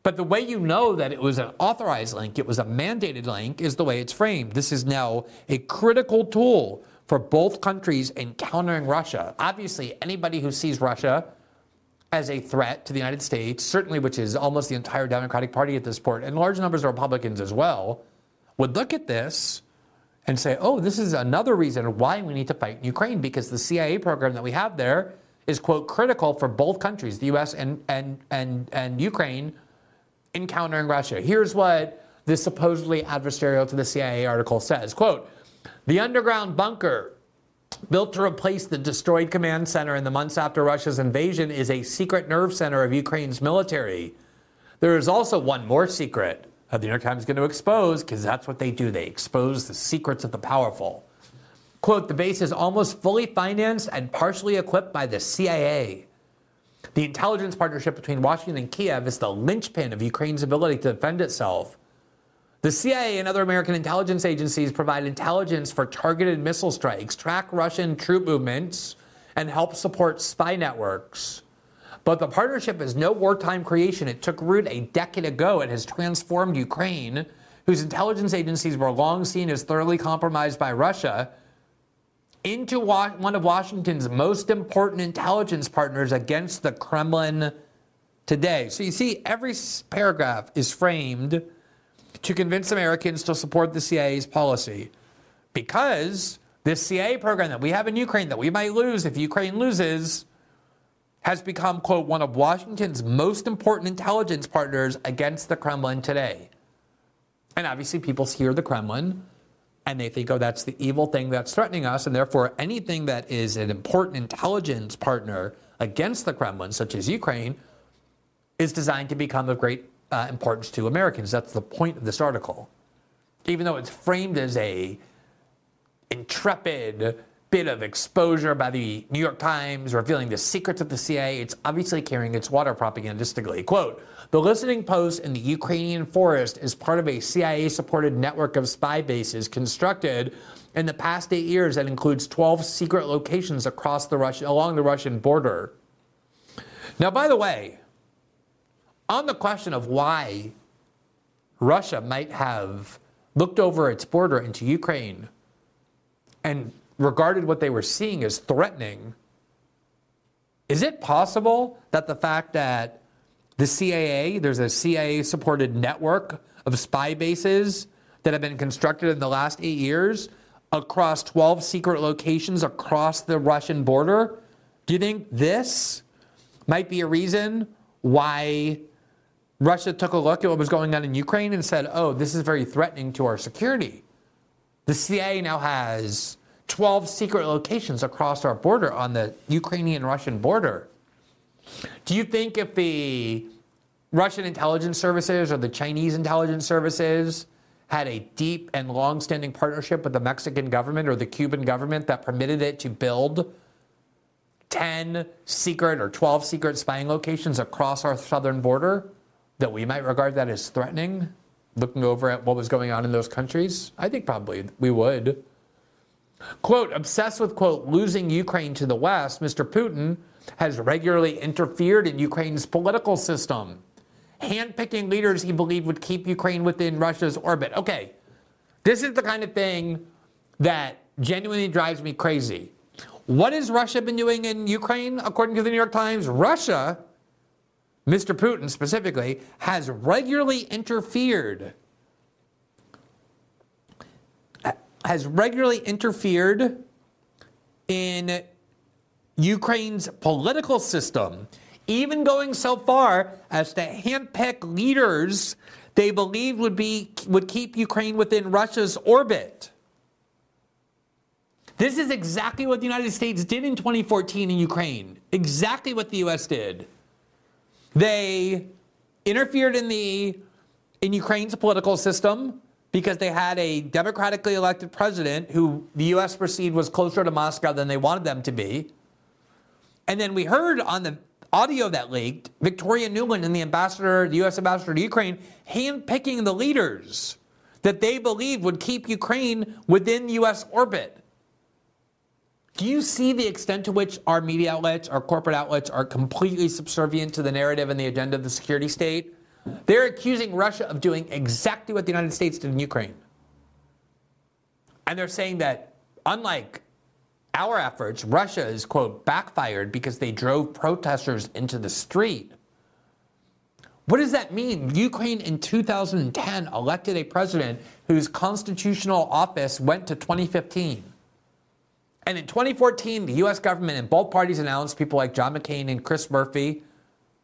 But the way you know that it was an authorized link, it was a mandated link, is the way it's framed. This is now a critical tool for both countries in countering Russia. Obviously, anybody who sees Russia as a threat to the United States, certainly which is almost the entire Democratic Party at this point, and large numbers of Republicans as well, would look at this and say, oh, this is another reason why we need to fight in Ukraine because the CIA program that we have there is, quote, critical for both countries, the US and, and, and, and Ukraine, in countering Russia. Here's what this supposedly adversarial to the CIA article says quote, the underground bunker built to replace the destroyed command center in the months after Russia's invasion is a secret nerve center of Ukraine's military. There is also one more secret that the New York Times is going to expose because that's what they do. They expose the secrets of the powerful. Quote, the base is almost fully financed and partially equipped by the CIA. The intelligence partnership between Washington and Kiev is the linchpin of Ukraine's ability to defend itself. The CIA and other American intelligence agencies provide intelligence for targeted missile strikes, track Russian troop movements, and help support spy networks. But the partnership is no wartime creation. It took root a decade ago and has transformed Ukraine, whose intelligence agencies were long seen as thoroughly compromised by Russia, into one of Washington's most important intelligence partners against the Kremlin today. So you see, every paragraph is framed to convince Americans to support the CIA's policy because this CIA program that we have in Ukraine that we might lose if Ukraine loses has become, quote, one of Washington's most important intelligence partners against the Kremlin today. And obviously, people hear the Kremlin and they think, oh, that's the evil thing that's threatening us. And therefore, anything that is an important intelligence partner against the Kremlin, such as Ukraine, is designed to become of great uh, importance to Americans. That's the point of this article. Even though it's framed as a intrepid bit of exposure by the New York Times revealing the secrets of the CIA, it's obviously carrying its water propagandistically. Quote, the listening post in the Ukrainian forest is part of a CIA supported network of spy bases constructed in the past eight years that includes 12 secret locations across the Russian, along the Russian border. Now, by the way, on the question of why Russia might have looked over its border into Ukraine and regarded what they were seeing as threatening, is it possible that the fact that the CIA, there's a CIA supported network of spy bases that have been constructed in the last eight years across 12 secret locations across the Russian border. Do you think this might be a reason why Russia took a look at what was going on in Ukraine and said, oh, this is very threatening to our security? The CIA now has 12 secret locations across our border on the Ukrainian Russian border. Do you think if the Russian intelligence services or the Chinese intelligence services had a deep and long-standing partnership with the Mexican government or the Cuban government that permitted it to build 10 secret or 12 secret spying locations across our southern border that we might regard that as threatening, looking over at what was going on in those countries? I think probably we would. Quote, obsessed with, quote, losing Ukraine to the West, Mr. Putin has regularly interfered in Ukraine's political system, handpicking leaders he believed would keep Ukraine within Russia's orbit. Okay, this is the kind of thing that genuinely drives me crazy. What has Russia been doing in Ukraine, according to the New York Times? Russia, Mr. Putin specifically, has regularly interfered has regularly interfered in Ukraine's political system, even going so far as to handpick leaders they believed would be would keep Ukraine within Russia's orbit. This is exactly what the United States did in 2014 in Ukraine. Exactly what the US did. They interfered in the in Ukraine's political system because they had a democratically elected president who the US perceived was closer to Moscow than they wanted them to be. And then we heard on the audio that leaked Victoria Nuland and the ambassador, the US ambassador to Ukraine, handpicking the leaders that they believed would keep Ukraine within US orbit. Do you see the extent to which our media outlets, our corporate outlets, are completely subservient to the narrative and the agenda of the security state? They're accusing Russia of doing exactly what the United States did in Ukraine. And they're saying that, unlike our efforts, Russia is, quote, backfired because they drove protesters into the street. What does that mean? Ukraine in 2010 elected a president whose constitutional office went to 2015. And in 2014, the US government and both parties announced people like John McCain and Chris Murphy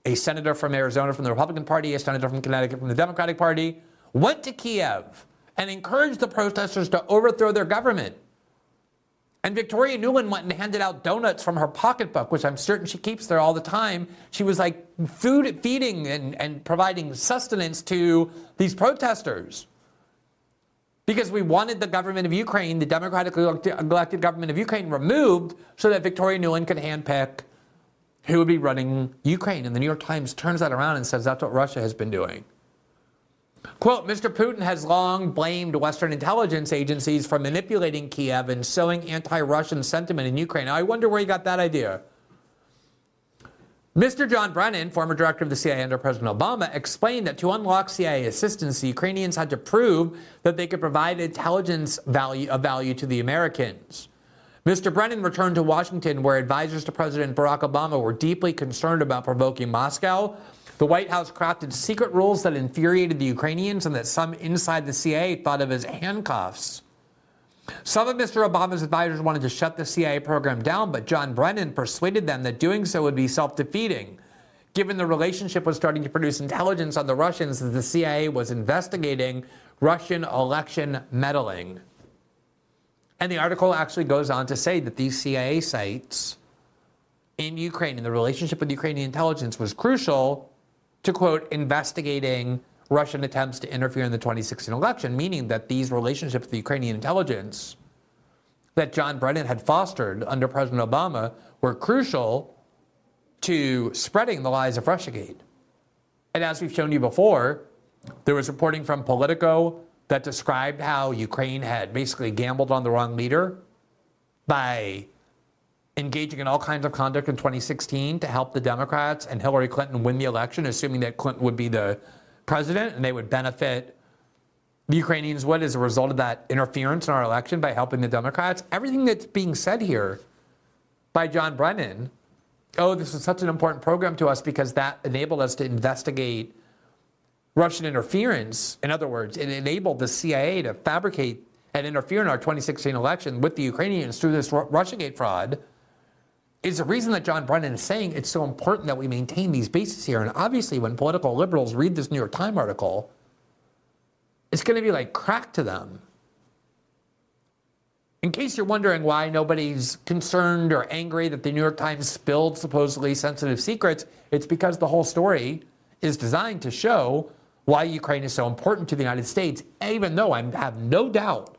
a senator from Arizona from the Republican Party, a senator from Connecticut from the Democratic Party, went to Kiev and encouraged the protesters to overthrow their government. And Victoria Nuland went and handed out donuts from her pocketbook, which I'm certain she keeps there all the time. She was like food feeding and, and providing sustenance to these protesters. Because we wanted the government of Ukraine, the democratically elected government of Ukraine, removed so that Victoria Nuland could handpick who would be running Ukraine. And the New York Times turns that around and says that's what Russia has been doing. Quote, Mr. Putin has long blamed Western intelligence agencies for manipulating Kiev and sowing anti Russian sentiment in Ukraine. I wonder where he got that idea. Mr. John Brennan, former director of the CIA under President Obama, explained that to unlock CIA assistance, the Ukrainians had to prove that they could provide intelligence value of value to the Americans. Mr. Brennan returned to Washington, where advisors to President Barack Obama were deeply concerned about provoking Moscow. The White House crafted secret rules that infuriated the Ukrainians and that some inside the CIA thought of as handcuffs. Some of Mr. Obama's advisors wanted to shut the CIA program down, but John Brennan persuaded them that doing so would be self defeating. Given the relationship was starting to produce intelligence on the Russians that the CIA was investigating Russian election meddling. And the article actually goes on to say that these CIA sites in Ukraine and the relationship with Ukrainian intelligence was crucial to, quote, investigating Russian attempts to interfere in the 2016 election, meaning that these relationships with the Ukrainian intelligence that John Brennan had fostered under President Obama were crucial to spreading the lies of Russiagate. And as we've shown you before, there was reporting from Politico that described how Ukraine had basically gambled on the wrong leader by engaging in all kinds of conduct in 2016 to help the Democrats and Hillary Clinton win the election, assuming that Clinton would be the president and they would benefit the Ukrainians would as a result of that interference in our election by helping the Democrats. Everything that's being said here by John Brennan, oh, this is such an important program to us because that enabled us to investigate Russian interference. In other words, it enabled the CIA to fabricate and interfere in our 2016 election with the Ukrainians through this Russiagate fraud. Is the reason that John Brennan is saying it's so important that we maintain these bases here. And obviously, when political liberals read this New York Times article, it's going to be like crack to them. In case you're wondering why nobody's concerned or angry that the New York Times spilled supposedly sensitive secrets, it's because the whole story is designed to show why Ukraine is so important to the United States, even though I have no doubt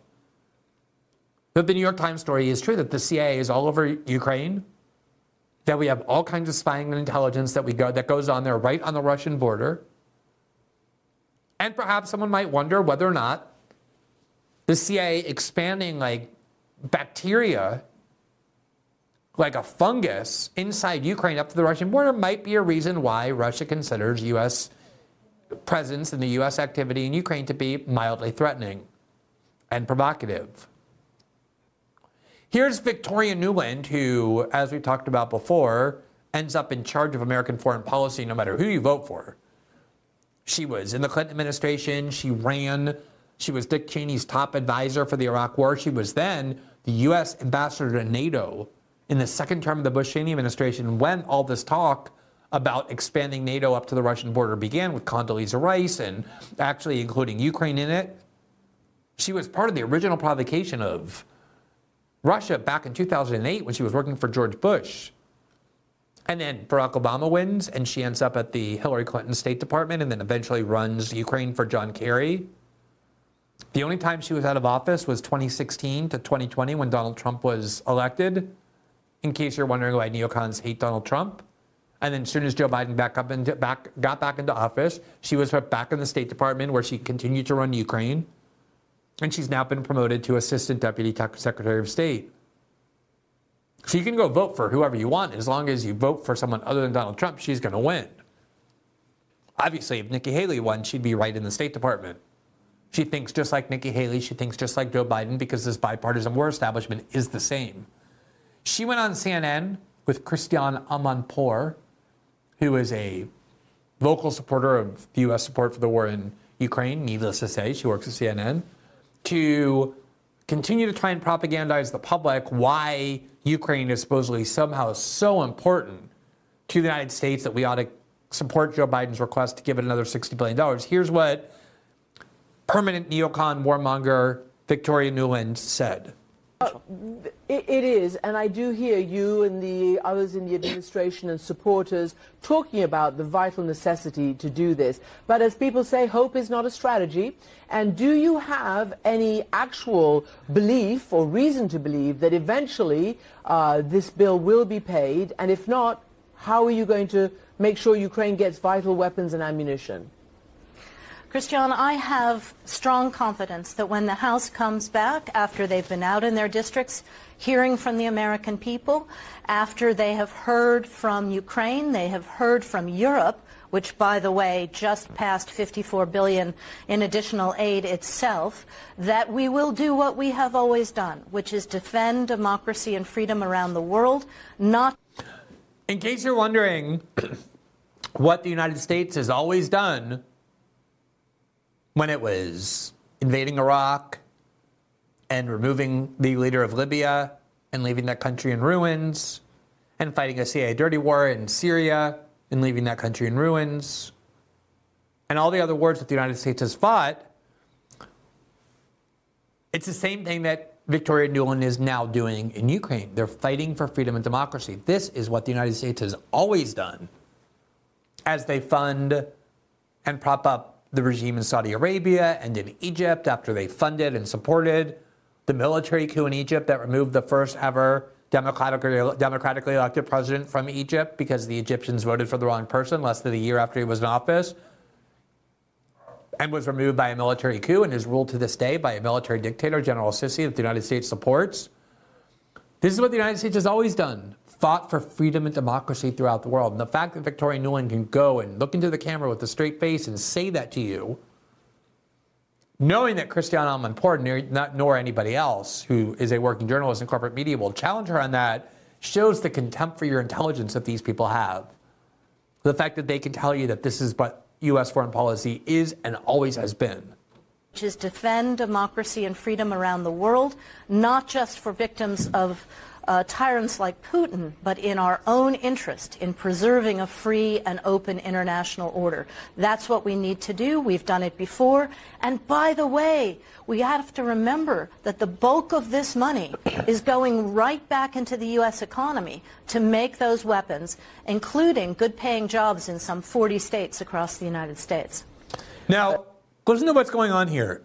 that the New York Times story is true, that the CIA is all over Ukraine, that we have all kinds of spying and intelligence that we go that goes on there right on the Russian border. And perhaps someone might wonder whether or not the CIA expanding like bacteria like a fungus inside Ukraine up to the Russian border might be a reason why Russia considers US presence and the US activity in Ukraine to be mildly threatening and provocative. Here's Victoria Nuland, who, as we talked about before, ends up in charge of American foreign policy no matter who you vote for. She was in the Clinton administration, she ran, she was Dick Cheney's top advisor for the Iraq War. She was then the U.S. ambassador to NATO in the second term of the Bush Cheney administration when all this talk about expanding NATO up to the Russian border began with Condoleezza Rice and actually including Ukraine in it. She was part of the original provocation of Russia back in 2008 when she was working for George Bush. And then Barack Obama wins, and she ends up at the Hillary Clinton State Department and then eventually runs Ukraine for John Kerry. The only time she was out of office was 2016 to 2020 when Donald Trump was elected. In case you're wondering why neocons hate Donald Trump. And then as soon as Joe Biden back up into, back, got back into office, she was put back in the State Department where she continued to run Ukraine. And she's now been promoted to Assistant Deputy Secretary of State. So you can go vote for whoever you want. As long as you vote for someone other than Donald Trump, she's going to win. Obviously, if Nikki Haley won, she'd be right in the State Department. She thinks just like Nikki Haley. She thinks just like Joe Biden because this bipartisan war establishment is the same. She went on CNN with Christiane Amanpour, who is a vocal supporter of the U.S. support for the war in Ukraine. Needless to say, she works at CNN to continue to try and propagandize the public why Ukraine is supposedly somehow so important to the United States that we ought to support Joe Biden's request to give it another $60 billion. Here's what permanent neocon warmonger Victoria Nuland said. Uh, it, it is, and I do hear you and the others in the administration and supporters talking about the vital necessity to do this. But as people say, hope is not a strategy. And do you have any actual belief or reason to believe that eventually uh, this bill will be paid? And if not, how are you going to make sure Ukraine gets vital weapons and ammunition? Christiane, I have strong confidence that when the House comes back after they've been out in their districts hearing from the American people, after they have heard from Ukraine, they have heard from Europe, which by the way just passed 54 billion in additional aid itself, that we will do what we have always done, which is defend democracy and freedom around the world, not In case you're wondering [clears throat] what the United States has always done when it was invading Iraq and removing the leader of Libya and leaving that country in ruins, and fighting a CIA dirty war in Syria and leaving that country in ruins, and all the other wars that the United States has fought, it's the same thing that Victoria Nuland is now doing in Ukraine. They're fighting for freedom and democracy. This is what the United States has always done as they fund and prop up the regime in Saudi Arabia and in Egypt after they funded and supported the military coup in Egypt that removed the first ever democratically, democratically elected president from Egypt because the Egyptians voted for the wrong person less than a year after he was in office and was removed by a military coup and is ruled to this day by a military dictator, General Sisi, that the United States supports. This is what the United States has always done fought for freedom and democracy throughout the world. And the fact that Victoria Nuland can go and look into the camera with a straight face and say that to you, knowing that Christiane Amanpour, nor anybody else who is a working journalist in corporate media will challenge her on that, shows the contempt for your intelligence that these people have. The fact that they can tell you that this is what U.S. foreign policy is and always has been which is defend democracy and freedom around the world, not just for victims of uh, tyrants like Putin, but in our own interest in preserving a free and open international order. That's what we need to do. We've done it before. And by the way, we have to remember that the bulk of this money [coughs] is going right back into the U.S. economy to make those weapons, including good paying jobs in some 40 states across the United States. Now, listen to what's going on here.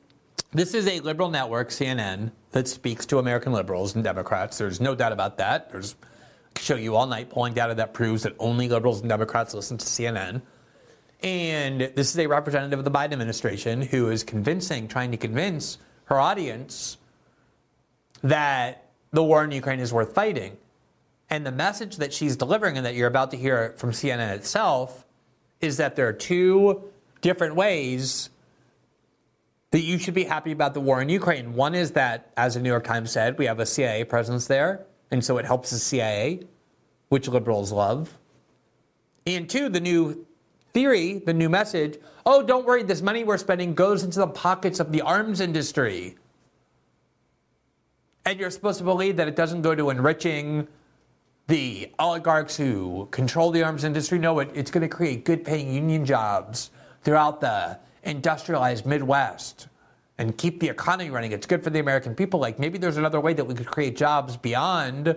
[clears throat] this is a liberal network, CNN, that speaks to American liberals and Democrats. There's no doubt about that. There's show you all night polling data that proves that only liberals and Democrats listen to CNN. And this is a representative of the Biden administration who is convincing, trying to convince her audience that the war in Ukraine is worth fighting. And the message that she's delivering and that you're about to hear from CNN itself is that there are two different ways that you should be happy about the war in Ukraine. One is that, as the New York Times said, we have a CIA presence there, and so it helps the CIA, which liberals love. And two, the new theory, the new message oh, don't worry, this money we're spending goes into the pockets of the arms industry. And you're supposed to believe that it doesn't go to enriching the oligarchs who control the arms industry. No, it, it's going to create good paying union jobs throughout the industrialized Midwest and keep the economy running. It's good for the American people. Like maybe there's another way that we could create jobs beyond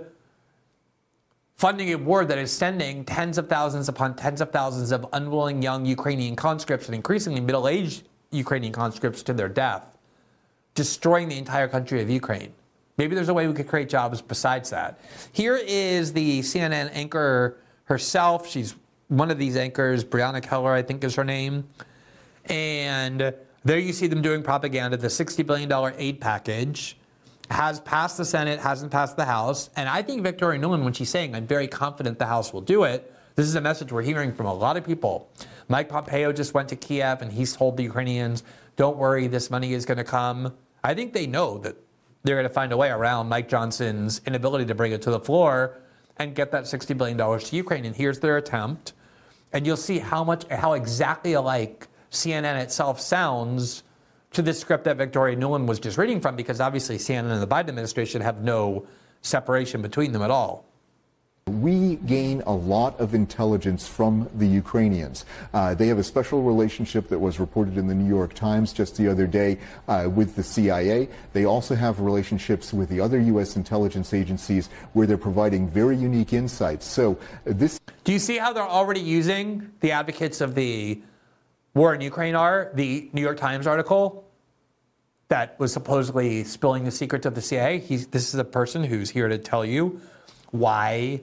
funding a war that is sending tens of thousands upon tens of thousands of unwilling young Ukrainian conscripts and increasingly middle aged Ukrainian conscripts to their death, destroying the entire country of Ukraine. Maybe there's a way we could create jobs besides that. Here is the CNN anchor herself. She's one of these anchors, Brianna Keilar, I think is her name. And there you see them doing propaganda. The $60 billion aid package has passed the Senate, hasn't passed the House. And I think Victoria Nuland, when she's saying, I'm very confident the House will do it, this is a message we're hearing from a lot of people. Mike Pompeo just went to Kiev and he's told the Ukrainians, don't worry, this money is going to come. I think they know that they're going to find a way around Mike Johnson's inability to bring it to the floor and get that $60 billion to Ukraine. And here's their attempt. And you'll see how much, how exactly alike CNN itself sounds to this script that Victoria Nuland was just reading from, because obviously CNN and the Biden administration have no separation between them at all. We gain a lot of intelligence from the Ukrainians. Uh, they have a special relationship that was reported in the New York Times just the other day uh, with the CIA. They also have relationships with the other U.S. intelligence agencies where they're providing very unique insights. So this. Do you see how they're already using the advocates of the war in Ukraine are? The New York Times article that was supposedly spilling the secrets of the CIA. He's, this is a person who's here to tell you why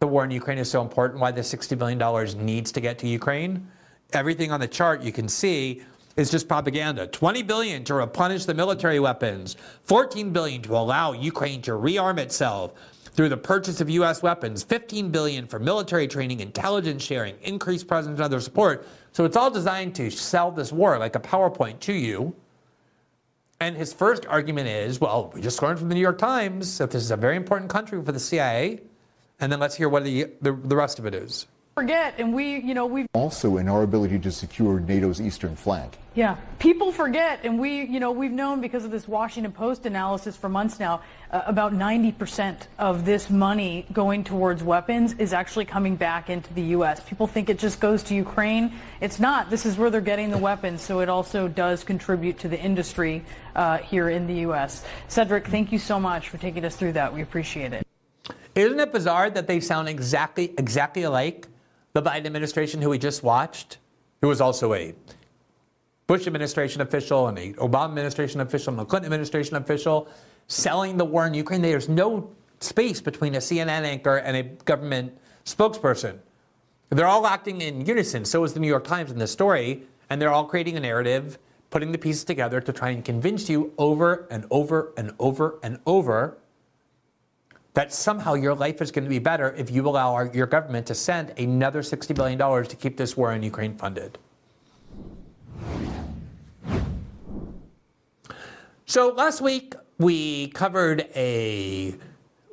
the war in Ukraine is so important, why the $60 billion needs to get to Ukraine. Everything on the chart you can see is just propaganda. 20 billion to replenish the military weapons, 14 billion to allow Ukraine to rearm itself through the purchase of US weapons, 15 billion for military training, intelligence sharing, increased presence and other support. So it's all designed to sell this war like a PowerPoint to you. And his first argument is, well, we just learned from the New York Times that this is a very important country for the CIA and then let's hear what the, the, the rest of it is. Forget, and we, you know, we've also in our ability to secure NATO's eastern flank. Yeah, people forget, and we, you know, we've known because of this Washington Post analysis for months now, uh, about 90% of this money going towards weapons is actually coming back into the U.S. People think it just goes to Ukraine. It's not. This is where they're getting the weapons, so it also does contribute to the industry uh, here in the U.S. Cedric, thank you so much for taking us through that. We appreciate it. Isn't it bizarre that they sound exactly exactly alike? The Biden administration, who we just watched, who was also a Bush administration official and a Obama administration official and a Clinton administration official, selling the war in Ukraine. There's no space between a CNN anchor and a government spokesperson. They're all acting in unison. So is the New York Times in this story, and they're all creating a narrative, putting the pieces together to try and convince you over and over and over and over that somehow your life is going to be better if you allow our, your government to send another $60 billion to keep this war in Ukraine funded. So last week, we covered a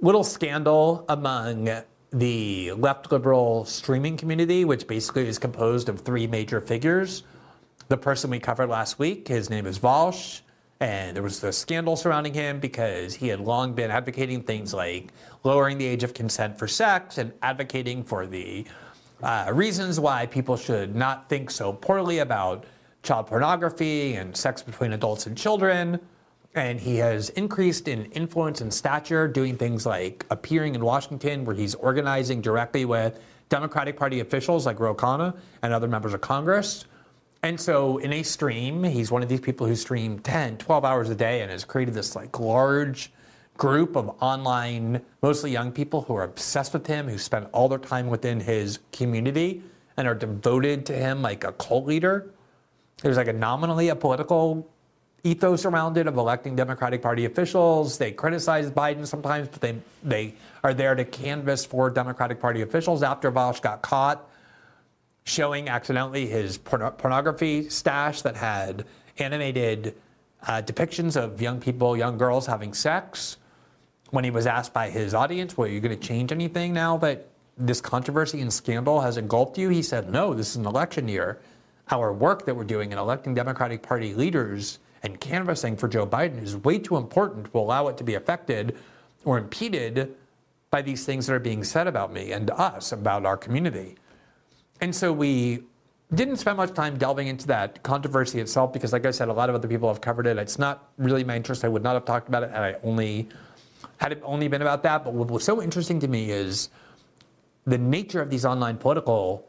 little scandal among the left liberal streaming community, which basically is composed of three major figures. The person we covered last week, his name is Vaush. And there was the scandal surrounding him because he had long been advocating things like lowering the age of consent for sex and advocating for the uh, reasons why people should not think so poorly about child pornography and sex between adults and children. And he has increased in influence and stature, doing things like appearing in Washington, where he's organizing directly with Democratic Party officials like Ro Khanna and other members of Congress and so in a stream, he's one of these people who stream 10, 12 hours a day and has created this like large group of online, mostly young people who are obsessed with him, who spend all their time within his community and are devoted to him like a cult leader. There's like a nominally a political ethos around it of electing Democratic Party officials. They criticize Biden sometimes, but they they are there to canvass for Democratic Party officials. After Vaush got caught showing accidentally his porn- pornography stash that had animated uh, depictions of young people, young girls having sex. When he was asked by his audience, "Well, are you going to change anything now that this controversy and scandal has engulfed you?" He said, "No. This is an election year. Our work that we're doing in electing Democratic Party leaders." and canvassing for Joe Biden is way too important to allow it to be affected or impeded by these things that are being said about me and us, about our community. And so we didn't spend much time delving into that controversy itself because, like I said, a lot of other people have covered it. It's not really my interest. I would not have talked about it had I only had it only been about that. But what was so interesting to me is the nature of these online political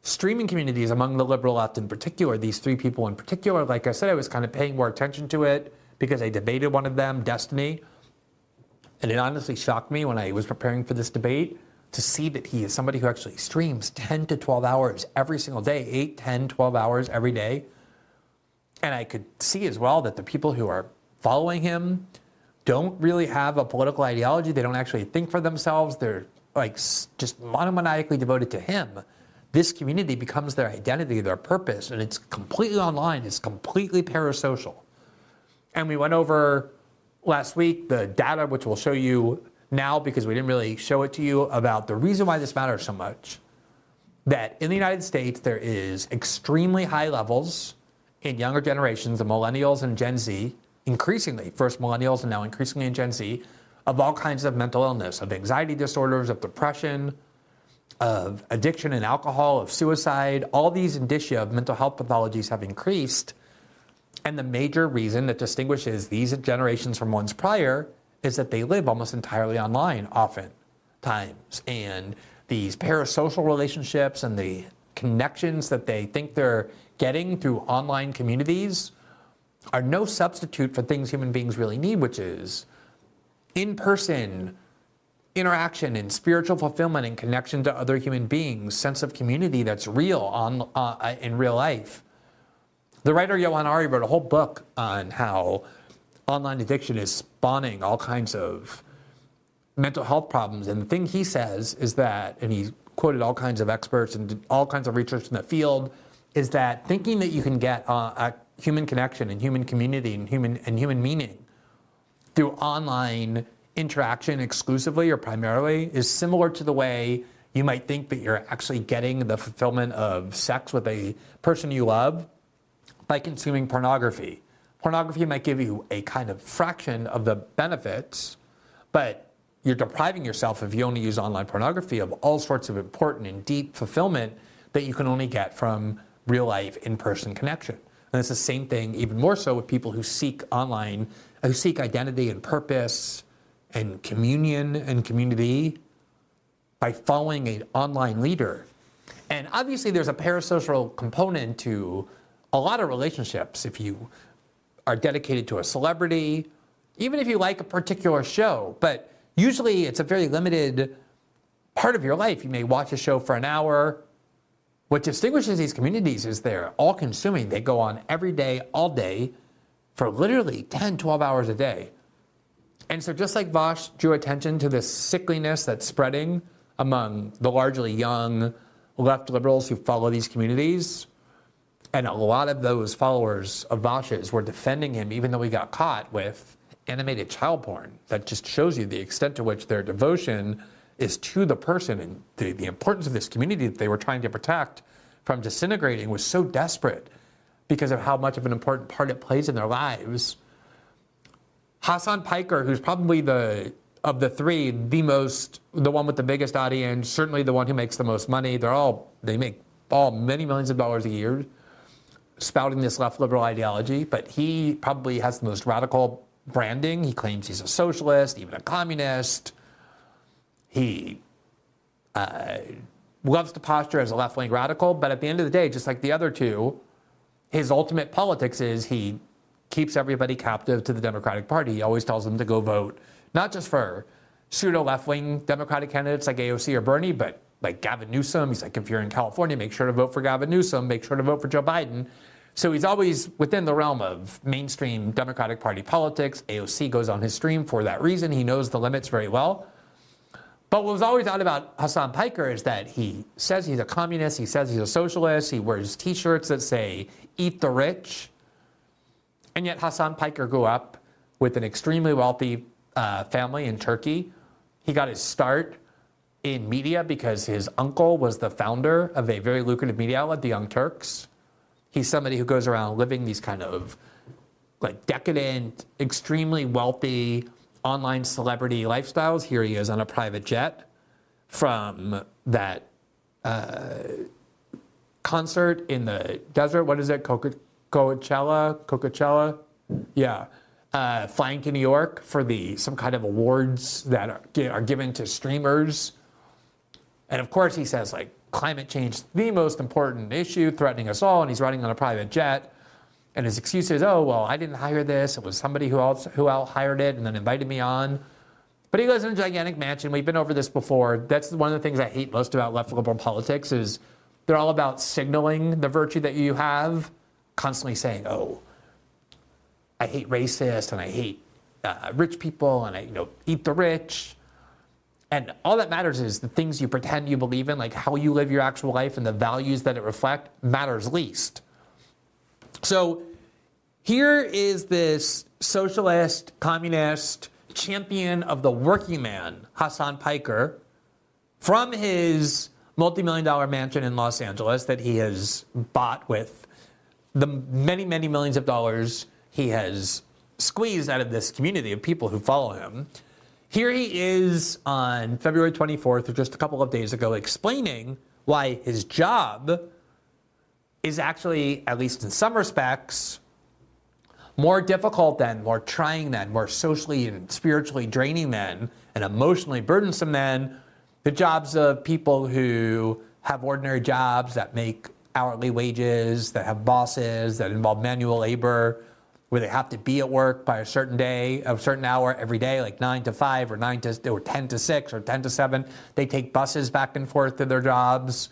streaming communities among the liberal left in particular, these three people in particular, like I said, I was kind of paying more attention to it because I debated one of them, Destiny. And it honestly shocked me when I was preparing for this debate to see that he is somebody who actually streams 10 to 12 hours every single day, 8, 10, 12 hours every day. And I could see as well that the people who are following him don't really have a political ideology. They don't actually think for themselves. They're like just monomaniacally devoted to him this community becomes their identity, their purpose, and it's completely online, it's completely parasocial. And we went over last week the data, which we'll show you now because we didn't really show it to you, about the reason why this matters so much. That in the United States, there is extremely high levels in younger generations, the millennials and Gen Z, increasingly, first millennials and now increasingly in Gen Z, of all kinds of mental illness, of anxiety disorders, of depression, of addiction and alcohol, of suicide, all these indicia of mental health pathologies have increased. And the major reason that distinguishes these generations from ones prior is that they live almost entirely online, often times. And these parasocial relationships and the connections that they think they're getting through online communities are no substitute for things human beings really need, which is in person interaction and spiritual fulfillment and connection to other human beings, sense of community that's real on, uh, in real life. The writer Johann Hari wrote a whole book on how online addiction is spawning all kinds of mental health problems. And the thing he says is that, and he quoted all kinds of experts and all kinds of research in the field, is that thinking that you can get uh, a human connection and human community and human and human meaning through online interaction exclusively or primarily is similar to the way you might think that you're actually getting the fulfillment of sex with a person you love by consuming pornography. Pornography might give you a kind of fraction of the benefits, but you're depriving yourself if you only use online pornography of all sorts of important and deep fulfillment that you can only get from real life in person connection. And it's the same thing, even more so, with people who seek online, who seek identity and purpose and communion and community by following an online leader. And obviously, there's a parasocial component to a lot of relationships. If you are dedicated to a celebrity, even if you like a particular show, but usually it's a very limited part of your life. You may watch a show for an hour. What distinguishes these communities is they're all consuming. They go on every day, all day, for literally 10, 12 hours a day. And so, just like Vaush drew attention to this sickliness that's spreading among the largely young left liberals who follow these communities, and a lot of those followers of Vaush's were defending him, even though he got caught with animated child porn. That just shows you the extent to which their devotion is to the person and the, the importance of this community that they were trying to protect from disintegrating was so desperate because of how much of an important part it plays in their lives Hasan Piker, who's probably the of the three, the most, the one with the biggest audience, certainly the one who makes the most money. They're all they make all many millions of dollars a year, spouting this left liberal ideology. But he probably has the most radical branding. He claims he's a socialist, even a communist. He uh, loves to posture as a left wing radical, but at the end of the day, just like the other two, his ultimate politics is he keeps everybody captive to the Democratic Party. He always tells them to go vote not just for pseudo left wing Democratic candidates like AOC or Bernie, but like Gavin Newsom. He's like, if you're in California, make sure to vote for Gavin Newsom, make sure to vote for Joe Biden. So he's always within the realm of mainstream Democratic Party politics. AOC goes on his stream for that reason. He knows the limits very well. But what was always odd about Hasan Piker is that he says he's a communist, he says he's a socialist, he wears t shirts that say, eat the rich. And yet Hasan Piker grew up with an extremely wealthy uh, family in Turkey. He got his start in media because his uncle was the founder of a very lucrative media outlet, The Young Turks. He's somebody who goes around living these kind of like decadent, extremely wealthy online celebrity lifestyles. Here he is on a private jet from that uh, concert in the desert. What is it? Coca- Coachella? Coachella? Yeah. Uh, flying to New York for the some kind of awards that are, are given to streamers. And of course, he says like climate change the most important issue threatening us all, and he's riding on a private jet. And his excuse is, oh, well, I didn't hire this. It was somebody who else who else hired it and then invited me on. But he lives in a gigantic mansion. We've been over this before. That's one of the things I hate most about left liberal politics is they're all about signaling the virtue that you have, constantly saying, oh, I hate racist and I hate uh, rich people and I you know eat the rich. And all that matters is the things you pretend you believe in, like how you live your actual life and the values that it reflect, matters least. So here is this socialist, communist, champion of the working man, Hasan Piker, from his multi-million dollar mansion in Los Angeles that he has bought with the many, many millions of dollars he has squeezed out of this community of people who follow him. Here he is on February 24th, or just a couple of days ago, explaining why his job is actually, at least in some respects, more difficult than, more trying than, more socially and spiritually draining than, and emotionally burdensome than the jobs of people who have ordinary jobs that make hourly wages, that have bosses, that involve manual labor, where they have to be at work by a certain day, a certain hour every day, like nine to five or nine to or ten to six or ten to seven. They take buses back and forth to their jobs.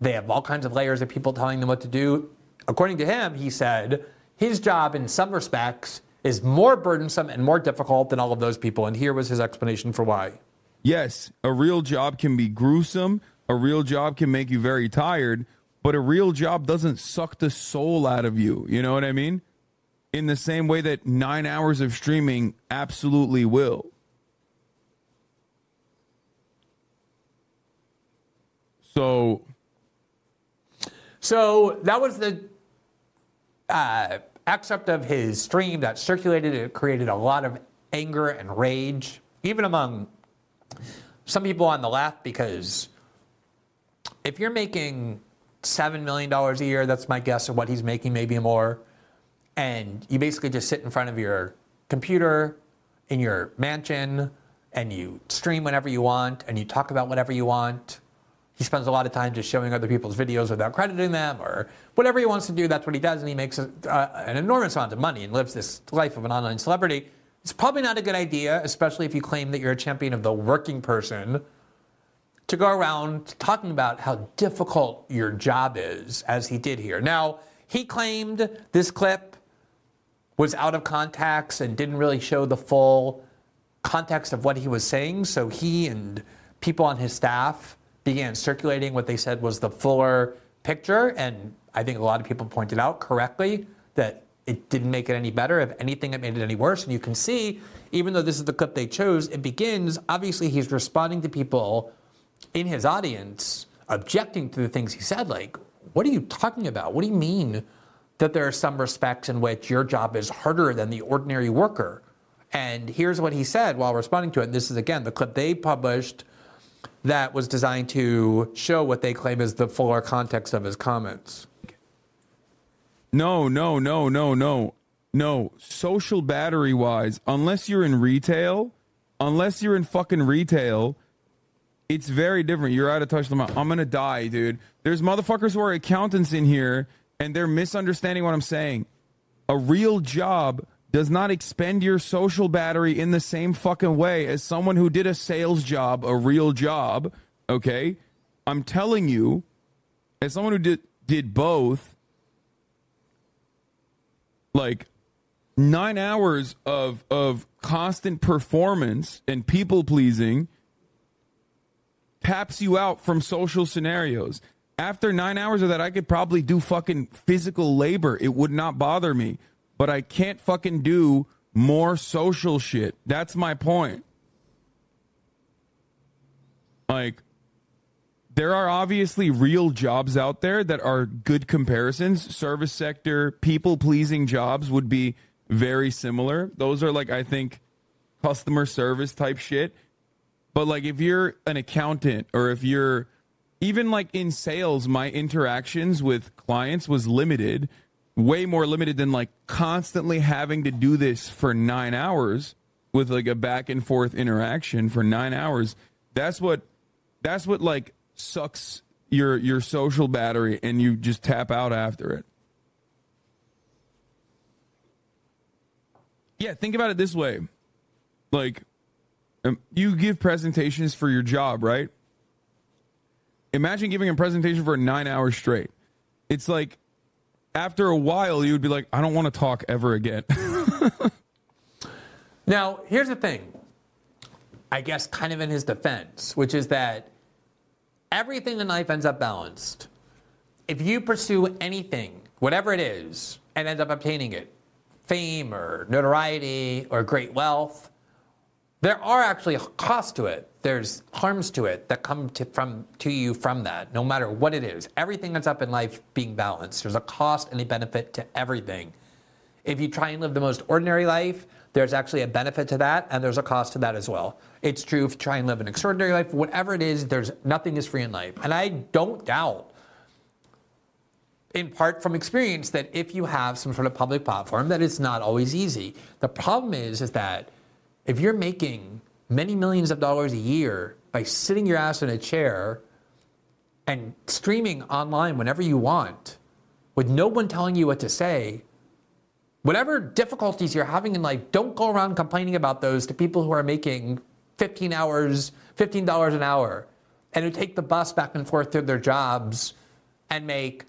They have all kinds of layers of people telling them what to do. According to him, he said his job, in some respects, is more burdensome and more difficult than all of those people. And here was his explanation for why. Yes, a real job can be gruesome. A real job can make you very tired, but a real job doesn't suck the soul out of you. You know what I mean? In the same way that nine hours of streaming absolutely will. So, so that was the uh, excerpt of his stream that circulated. It created a lot of anger and rage, even among some people on the left, because if you're making $7 million a year, that's my guess of what he's making, maybe more and you basically just sit in front of your computer in your mansion and you stream whenever you want and you talk about whatever you want. He spends a lot of time just showing other people's videos without crediting them or whatever he wants to do. That's what he does, and he makes a, uh, an enormous amount of money and lives this life of an online celebrity. It's probably not a good idea, especially if you claim that you're a champion of the working person, to go around talking about how difficult your job is, as he did here. Now, he claimed this clip was out of context and didn't really show the full context of what he was saying. So he and people on his staff began circulating what they said was the fuller picture. And I think a lot of people pointed out correctly that it didn't make it any better. If anything, it made it any worse. And you can see, even though this is the clip they chose, it begins obviously, he's responding to people in his audience objecting to the things he said. Like, what are you talking about? What do you mean? That there are some respects in which your job is harder than the ordinary worker. And here's what he said while responding to it. And this is, again, the clip they published that was designed to show what they claim is the fuller context of his comments. No, no, no, no, no. No, social battery wise, unless you're in retail, unless you're in fucking retail, it's very different. You're out of touch. I'm gonna die, dude. There's motherfuckers who are accountants in here and they're misunderstanding what I'm saying. A real job does not expend your social battery in the same fucking way as someone who did a sales job, a real job. Okay. I'm telling you, as someone who did, did both, like nine hours of, of constant performance and people pleasing taps you out from social scenarios. After nine hours of that, I could probably do fucking physical labor. It would not bother me but I can't fucking do more social shit. That's my point. Like, there are obviously real jobs out there that are good comparisons. Service sector, people pleasing jobs would be very similar. Those are like, I think, customer service type shit. But like, if you're an accountant or if you're even like in sales, my interactions with clients was limited way more limited than like constantly having to do this for nine hours with like a back and forth interaction for nine hours. That's what that's what like sucks your your social battery and you just tap out after it. Yeah, think about it this way. Like um, you give presentations for your job, right? Imagine giving a presentation for 9 hours straight. It's like after a while, you would be like, I don't want to talk ever again. [laughs] now, here's the thing. I guess, kind of in his defense, which is that everything in life ends up balanced. If you pursue anything, whatever it is, and end up obtaining it, fame or notoriety or great wealth, there are actually costs to it. There's harms to it that come to, from, to you from that, no matter what it is. Everything that's up in life being balanced. There's a cost and a benefit to everything. If you try and live the most ordinary life, there's actually a benefit to that, and there's a cost to that as well. It's true if you try and live an extraordinary life, whatever it is, there's nothing is free in life. And I don't doubt, in part from experience, that if you have some sort of public platform, that it's not always easy. The problem is, is that if you're making many millions of dollars a year by sitting your ass in a chair and streaming online whenever you want with no one telling you what to say, whatever difficulties you're having in life, don't go around complaining about those to people who are making 15 hours, $15 an hour, and who take the bus back and forth to their jobs and make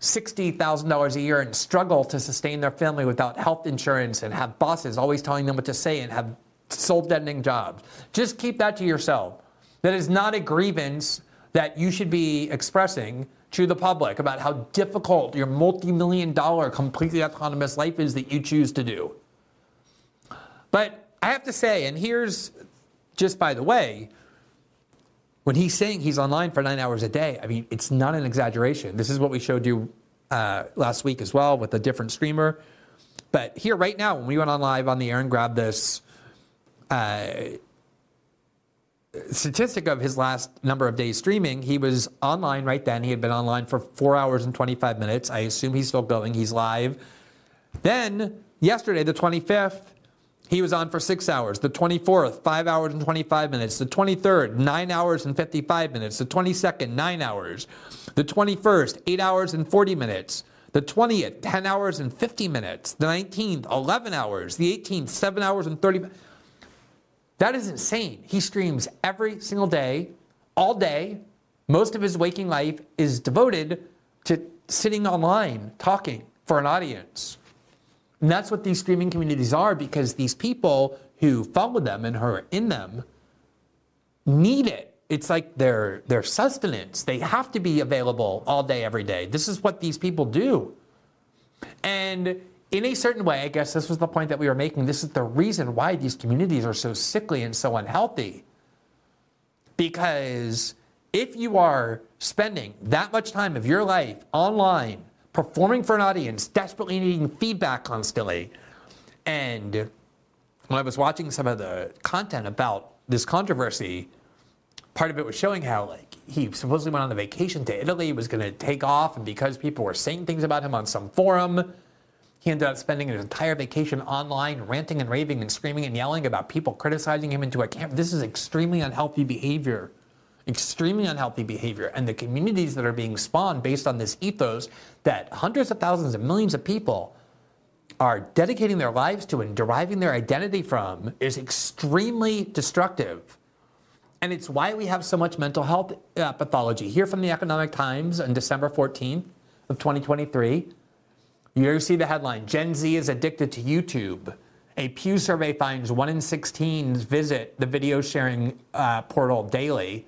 $60,000 a year and struggle to sustain their family without health insurance and have bosses always telling them what to say and have soul deadening jobs. Just keep that to yourself. That is not a grievance that you should be expressing to the public about how difficult your multi million dollar completely autonomous life is that you choose to do. But I have to say, and here's just by the way, when he's saying he's online for nine hours a day, I mean, it's not an exaggeration. This is what we showed you uh, last week as well with a different streamer. But here, right now, when we went on live on the air and grabbed this uh, statistic of his last number of days streaming, he was online right then. He had been online for four hours and 25 minutes. I assume he's still going. He's live. Then, yesterday, the 25th, he was on for six hours. The 24th, five hours and 25 minutes. The 23rd, nine hours and 55 minutes. The 22nd, nine hours. The 21st, eight hours and 40 minutes. The 20th, 10 hours and 50 minutes. The 19th, 11 hours. The 18th, 7 hours and 30 minutes. That is insane. He streams every single day, all day. Most of his waking life is devoted to sitting online talking for an audience. And that's what these streaming communities are because these people who follow them and who are in them need it. It's like their their sustenance. They have to be available all day, every day. This is what these people do. And in a certain way, I guess this was the point that we were making. This is the reason why these communities are so sickly and so unhealthy. Because if you are spending that much time of your life online, performing for an audience, desperately needing feedback constantly, and when I was watching some of the content about this controversy, part of it was showing how like he supposedly went on a vacation to Italy, was going to take off, and because people were saying things about him on some forum, he ended up spending his entire vacation online, ranting and raving and screaming and yelling about people criticizing him into a camp. This is extremely unhealthy behavior. Extremely unhealthy behavior. And the communities that are being spawned based on this ethos that hundreds of thousands and millions of people are dedicating their lives to and deriving their identity from is extremely destructive. And it's why we have so much mental health uh, pathology. Here from the Economic Times on December 14th of 2023, you ever see the headline Gen Z is addicted to YouTube. A Pew survey finds one in 16 visit the video sharing uh, portal daily.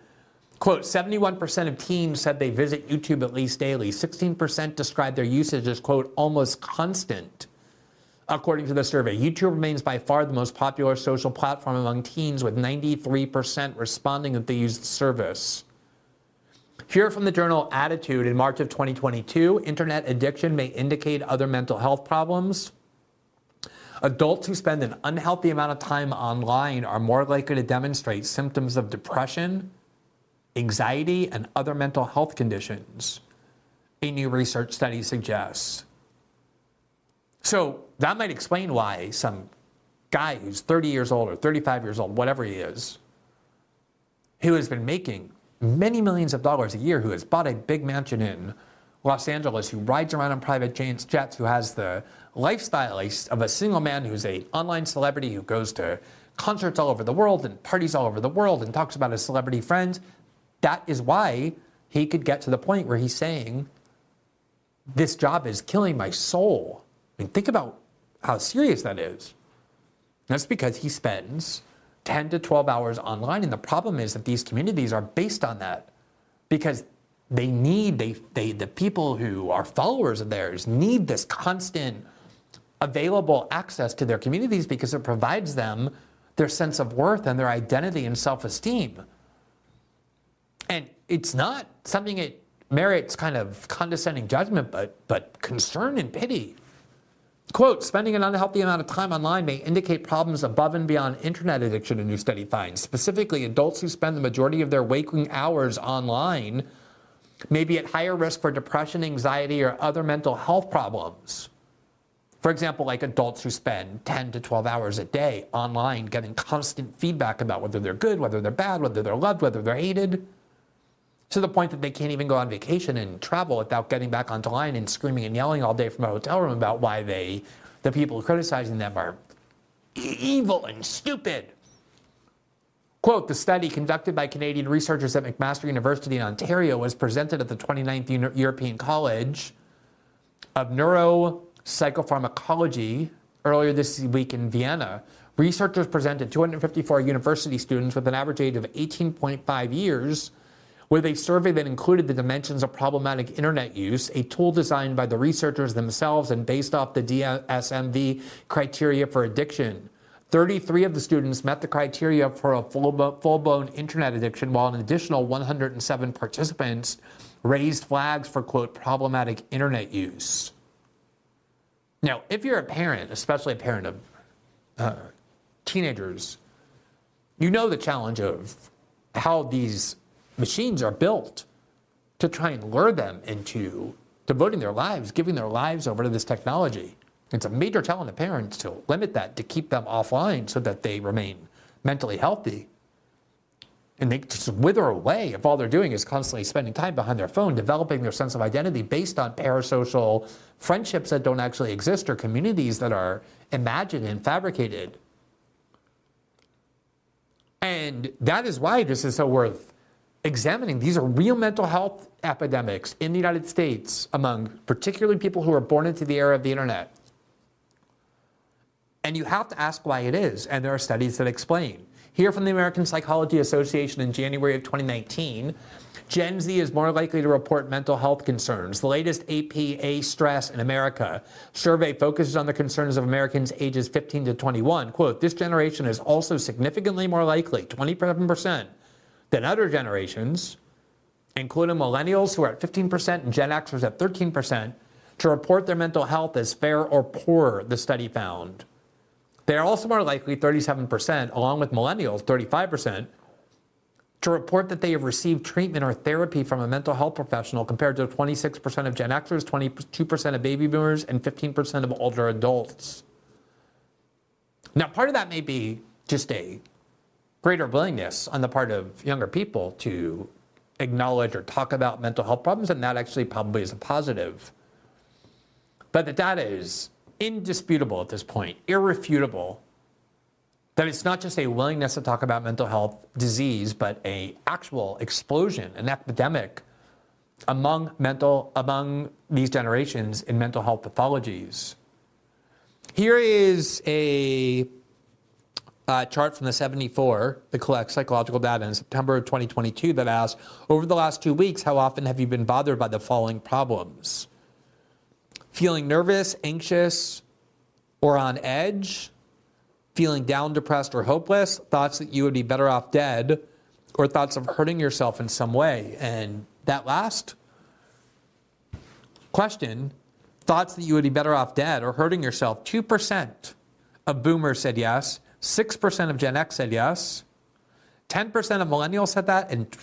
Quote 71% of teens said they visit YouTube at least daily. 16% describe their usage as, quote, almost constant. According to the survey, YouTube remains by far the most popular social platform among teens, with 93% responding that they use the service. Here from the journal Attitude in March of 2022 internet addiction may indicate other mental health problems. Adults who spend an unhealthy amount of time online are more likely to demonstrate symptoms of depression, anxiety, and other mental health conditions, a new research study suggests. So that might explain why some guy who's 30 years old or 35 years old, whatever he is, who has been making many millions of dollars a year, who has bought a big mansion in Los Angeles, who rides around on private jets, who has the lifestyle of a single man who's an online celebrity who goes to concerts all over the world and parties all over the world and talks about his celebrity friends. That is why he could get to the point where he's saying, This job is killing my soul. I mean, think about how serious that is. That's because he spends 10 to 12 hours online. And the problem is that these communities are based on that because they need, they, they, the people who are followers of theirs need this constant available access to their communities because it provides them their sense of worth and their identity and self esteem. And it's not something it merits kind of condescending judgment, but, but concern and pity. Quote, spending an unhealthy amount of time online may indicate problems above and beyond internet addiction, a new study finds. Specifically, adults who spend the majority of their waking hours online may be at higher risk for depression, anxiety, or other mental health problems. For example, like adults who spend 10 to 12 hours a day online getting constant feedback about whether they're good, whether they're bad, whether they're loved, whether they're hated to the point that they can't even go on vacation and travel without getting back onto line and screaming and yelling all day from a hotel room about why they, the people criticizing them, are evil and stupid. Quote, the study conducted by Canadian researchers at McMaster University in Ontario was presented at the 29th European College of Neuropsychopharmacology earlier this week in Vienna. Researchers presented 254 university students with an average age of 18.5 years with a survey that included the dimensions of problematic internet use, a tool designed by the researchers themselves and based off the DSMV criteria for addiction. 33 of the students met the criteria for a full blown internet addiction, while an additional 107 participants raised flags for, quote, problematic internet use. Now, if you're a parent, especially a parent of uh, teenagers, you know the challenge of how these machines are built to try and lure them into devoting their lives, giving their lives over to this technology. It's a major challenge to parents to limit that, to keep them offline so that they remain mentally healthy. And they just wither away if all they're doing is constantly spending time behind their phone, developing their sense of identity based on parasocial friendships that don't actually exist or communities that are imagined and fabricated. And that is why this is so worth examining these are real mental health epidemics in the United States among particularly people who are born into the era of the internet. And you have to ask why it is, and there are studies that explain. Here from the American Psychology Association in January of 2019, Gen Z is more likely to report mental health concerns. The latest APA Stress in America survey focuses on the concerns of Americans ages 15 to 21. Quote, this generation is also significantly more likely, 27%, than other generations, including millennials who are at 15% and Gen Xers at 13%, to report their mental health as fair or poor, the study found. They are also more likely, 37%, along with millennials, 35%, to report that they have received treatment or therapy from a mental health professional compared to 26% of Gen Xers, 22% of baby boomers, and 15% of older adults. Now, part of that may be just a greater willingness on the part of younger people to acknowledge or talk about mental health problems, and that actually probably is a positive. But the data is indisputable at this point, irrefutable, that it's not just a willingness to talk about mental health disease, but a actual explosion, an epidemic among mental among these generations in mental health pathologies. Here is a uh, chart from the 74 that collects psychological data in September of 2022 that asks, over the last two weeks, how often have you been bothered by the following problems? Feeling nervous, anxious, or on edge? Feeling down, depressed, or hopeless? Thoughts that you would be better off dead? Or thoughts of hurting yourself in some way? And that last question, thoughts that you would be better off dead or hurting yourself, 2% of boomers said yes, 6% of Gen X said yes, 10% of millennials said that, and t-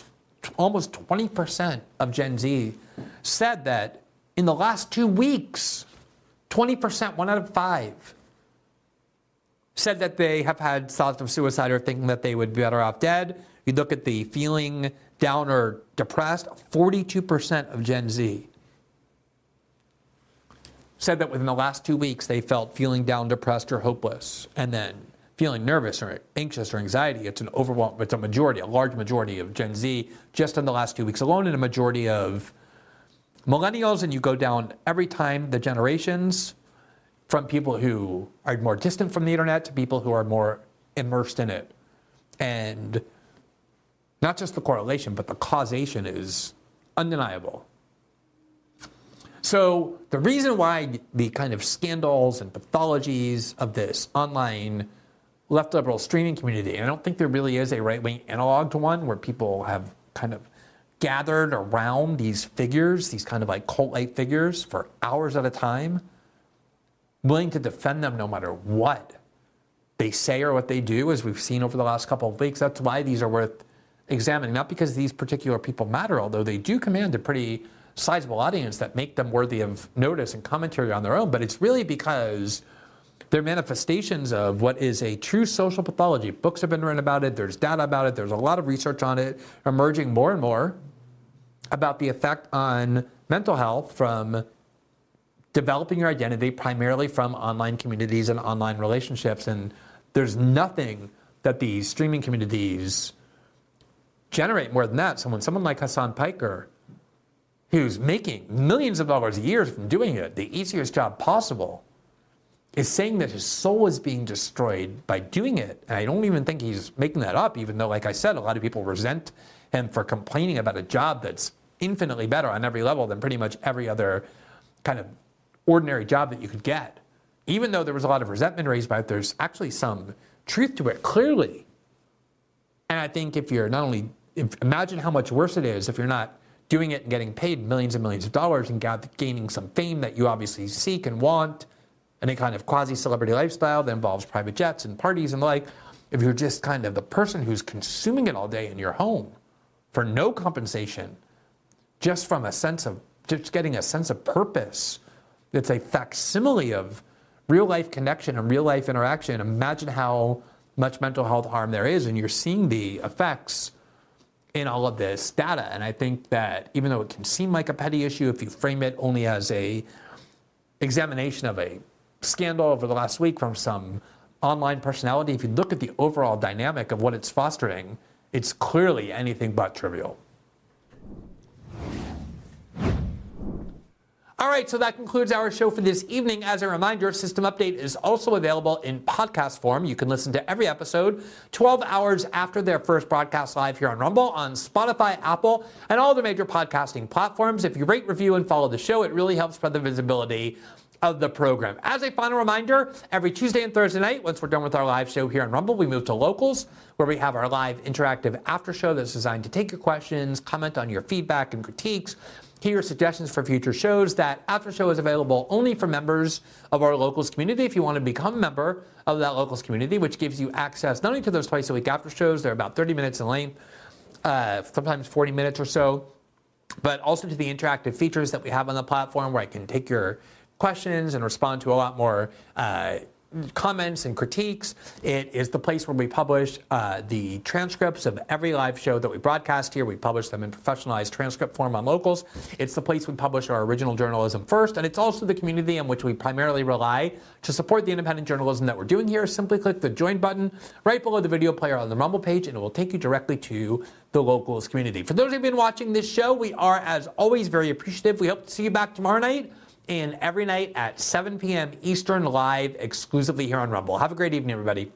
almost 20% of Gen Z said that in the last two weeks, 20%, one out of five, said that they have had thoughts of suicide or thinking that they would be better off dead. You look at the feeling down or depressed, 42% of Gen Z said that within the last two weeks they felt feeling down, depressed, or hopeless. And then feeling nervous or anxious or anxiety, it's an overwhelm, it's a majority, a large majority of Gen Z just in the last two weeks alone, and a majority of millennials. And you go down every time the generations from people who are more distant from the internet to people who are more immersed in it. And not just the correlation, but the causation is undeniable. So, the reason why the kind of scandals and pathologies of this online left liberal streaming community, and I don't think there really is a right wing analog to one where people have kind of gathered around these figures, these kind of like cult like figures for hours at a time, willing to defend them no matter what they say or what they do, as we've seen over the last couple of weeks. That's why these are worth examining, not because these particular people matter, although they do command a pretty sizable audience that make them worthy of notice and commentary on their own, but it's really because they're manifestations of what is a true social pathology. Books have been written about it, there's data about it, there's a lot of research on it emerging more and more about the effect on mental health from developing your identity primarily from online communities and online relationships. And there's nothing that these streaming communities generate more than that. Someone, someone like Hasan Piker, who's making millions of dollars a year from doing it, the easiest job possible, is saying that his soul is being destroyed by doing it. And I don't even think he's making that up, even though, like I said, a lot of people resent him for complaining about a job that's infinitely better on every level than pretty much every other kind of ordinary job that you could get. Even though there was a lot of resentment raised by it, there's actually some truth to it, clearly. And I think if you're not only, if, imagine how much worse it is if you're not doing it and getting paid millions and millions of dollars and gaining some fame that you obviously seek and want, and a kind of quasi celebrity lifestyle that involves private jets and parties and the like. If you're just kind of the person who's consuming it all day in your home for no compensation, just from a sense of just getting a sense of purpose, it's a facsimile of real life connection and real life interaction. Imagine how much mental health harm there is, and you're seeing the effects in all of this data. And I think that even though it can seem like a petty issue, if you frame it only as a examination of a scandal over the last week from some online personality, if you look at the overall dynamic of what it's fostering, it's clearly anything but trivial. All right, so that concludes our show for this evening. As a reminder, System Update is also available in podcast form. You can listen to every episode 12 hours after their first broadcast live here on Rumble, on Spotify, Apple, and all the major podcasting platforms. If you rate, review, and follow the show, it really helps spread the visibility of the program. As a final reminder, every Tuesday and Thursday night, once we're done with our live show here on Rumble, we move to locals, where we have our live interactive after show that's designed to take your questions, comment on your feedback and critiques hear suggestions for future shows. That after show is available only for members of our locals community. If you want to become a member of that locals community, which gives you access not only to those twice a week after shows, they're about 30 minutes in length, uh, sometimes 40 minutes or so, but also to the interactive features that we have on the platform where I can take your questions and respond to a lot more. Uh, comments and critiques. It is the place where we publish uh, the transcripts of every live show that we broadcast here. We publish them in professionalized transcript form on locals. It's the place we publish our original journalism first, and it's also the community in which we primarily rely to support the independent journalism that we're doing here. Simply click the join button right below the video player on the Rumble page, and it will take you directly to the locals community. For those who've been watching this show, we are, as always, very appreciative. We hope to see you back tomorrow night in every night at 7 p.m. Eastern live exclusively here on Rumble. Have a great evening, everybody.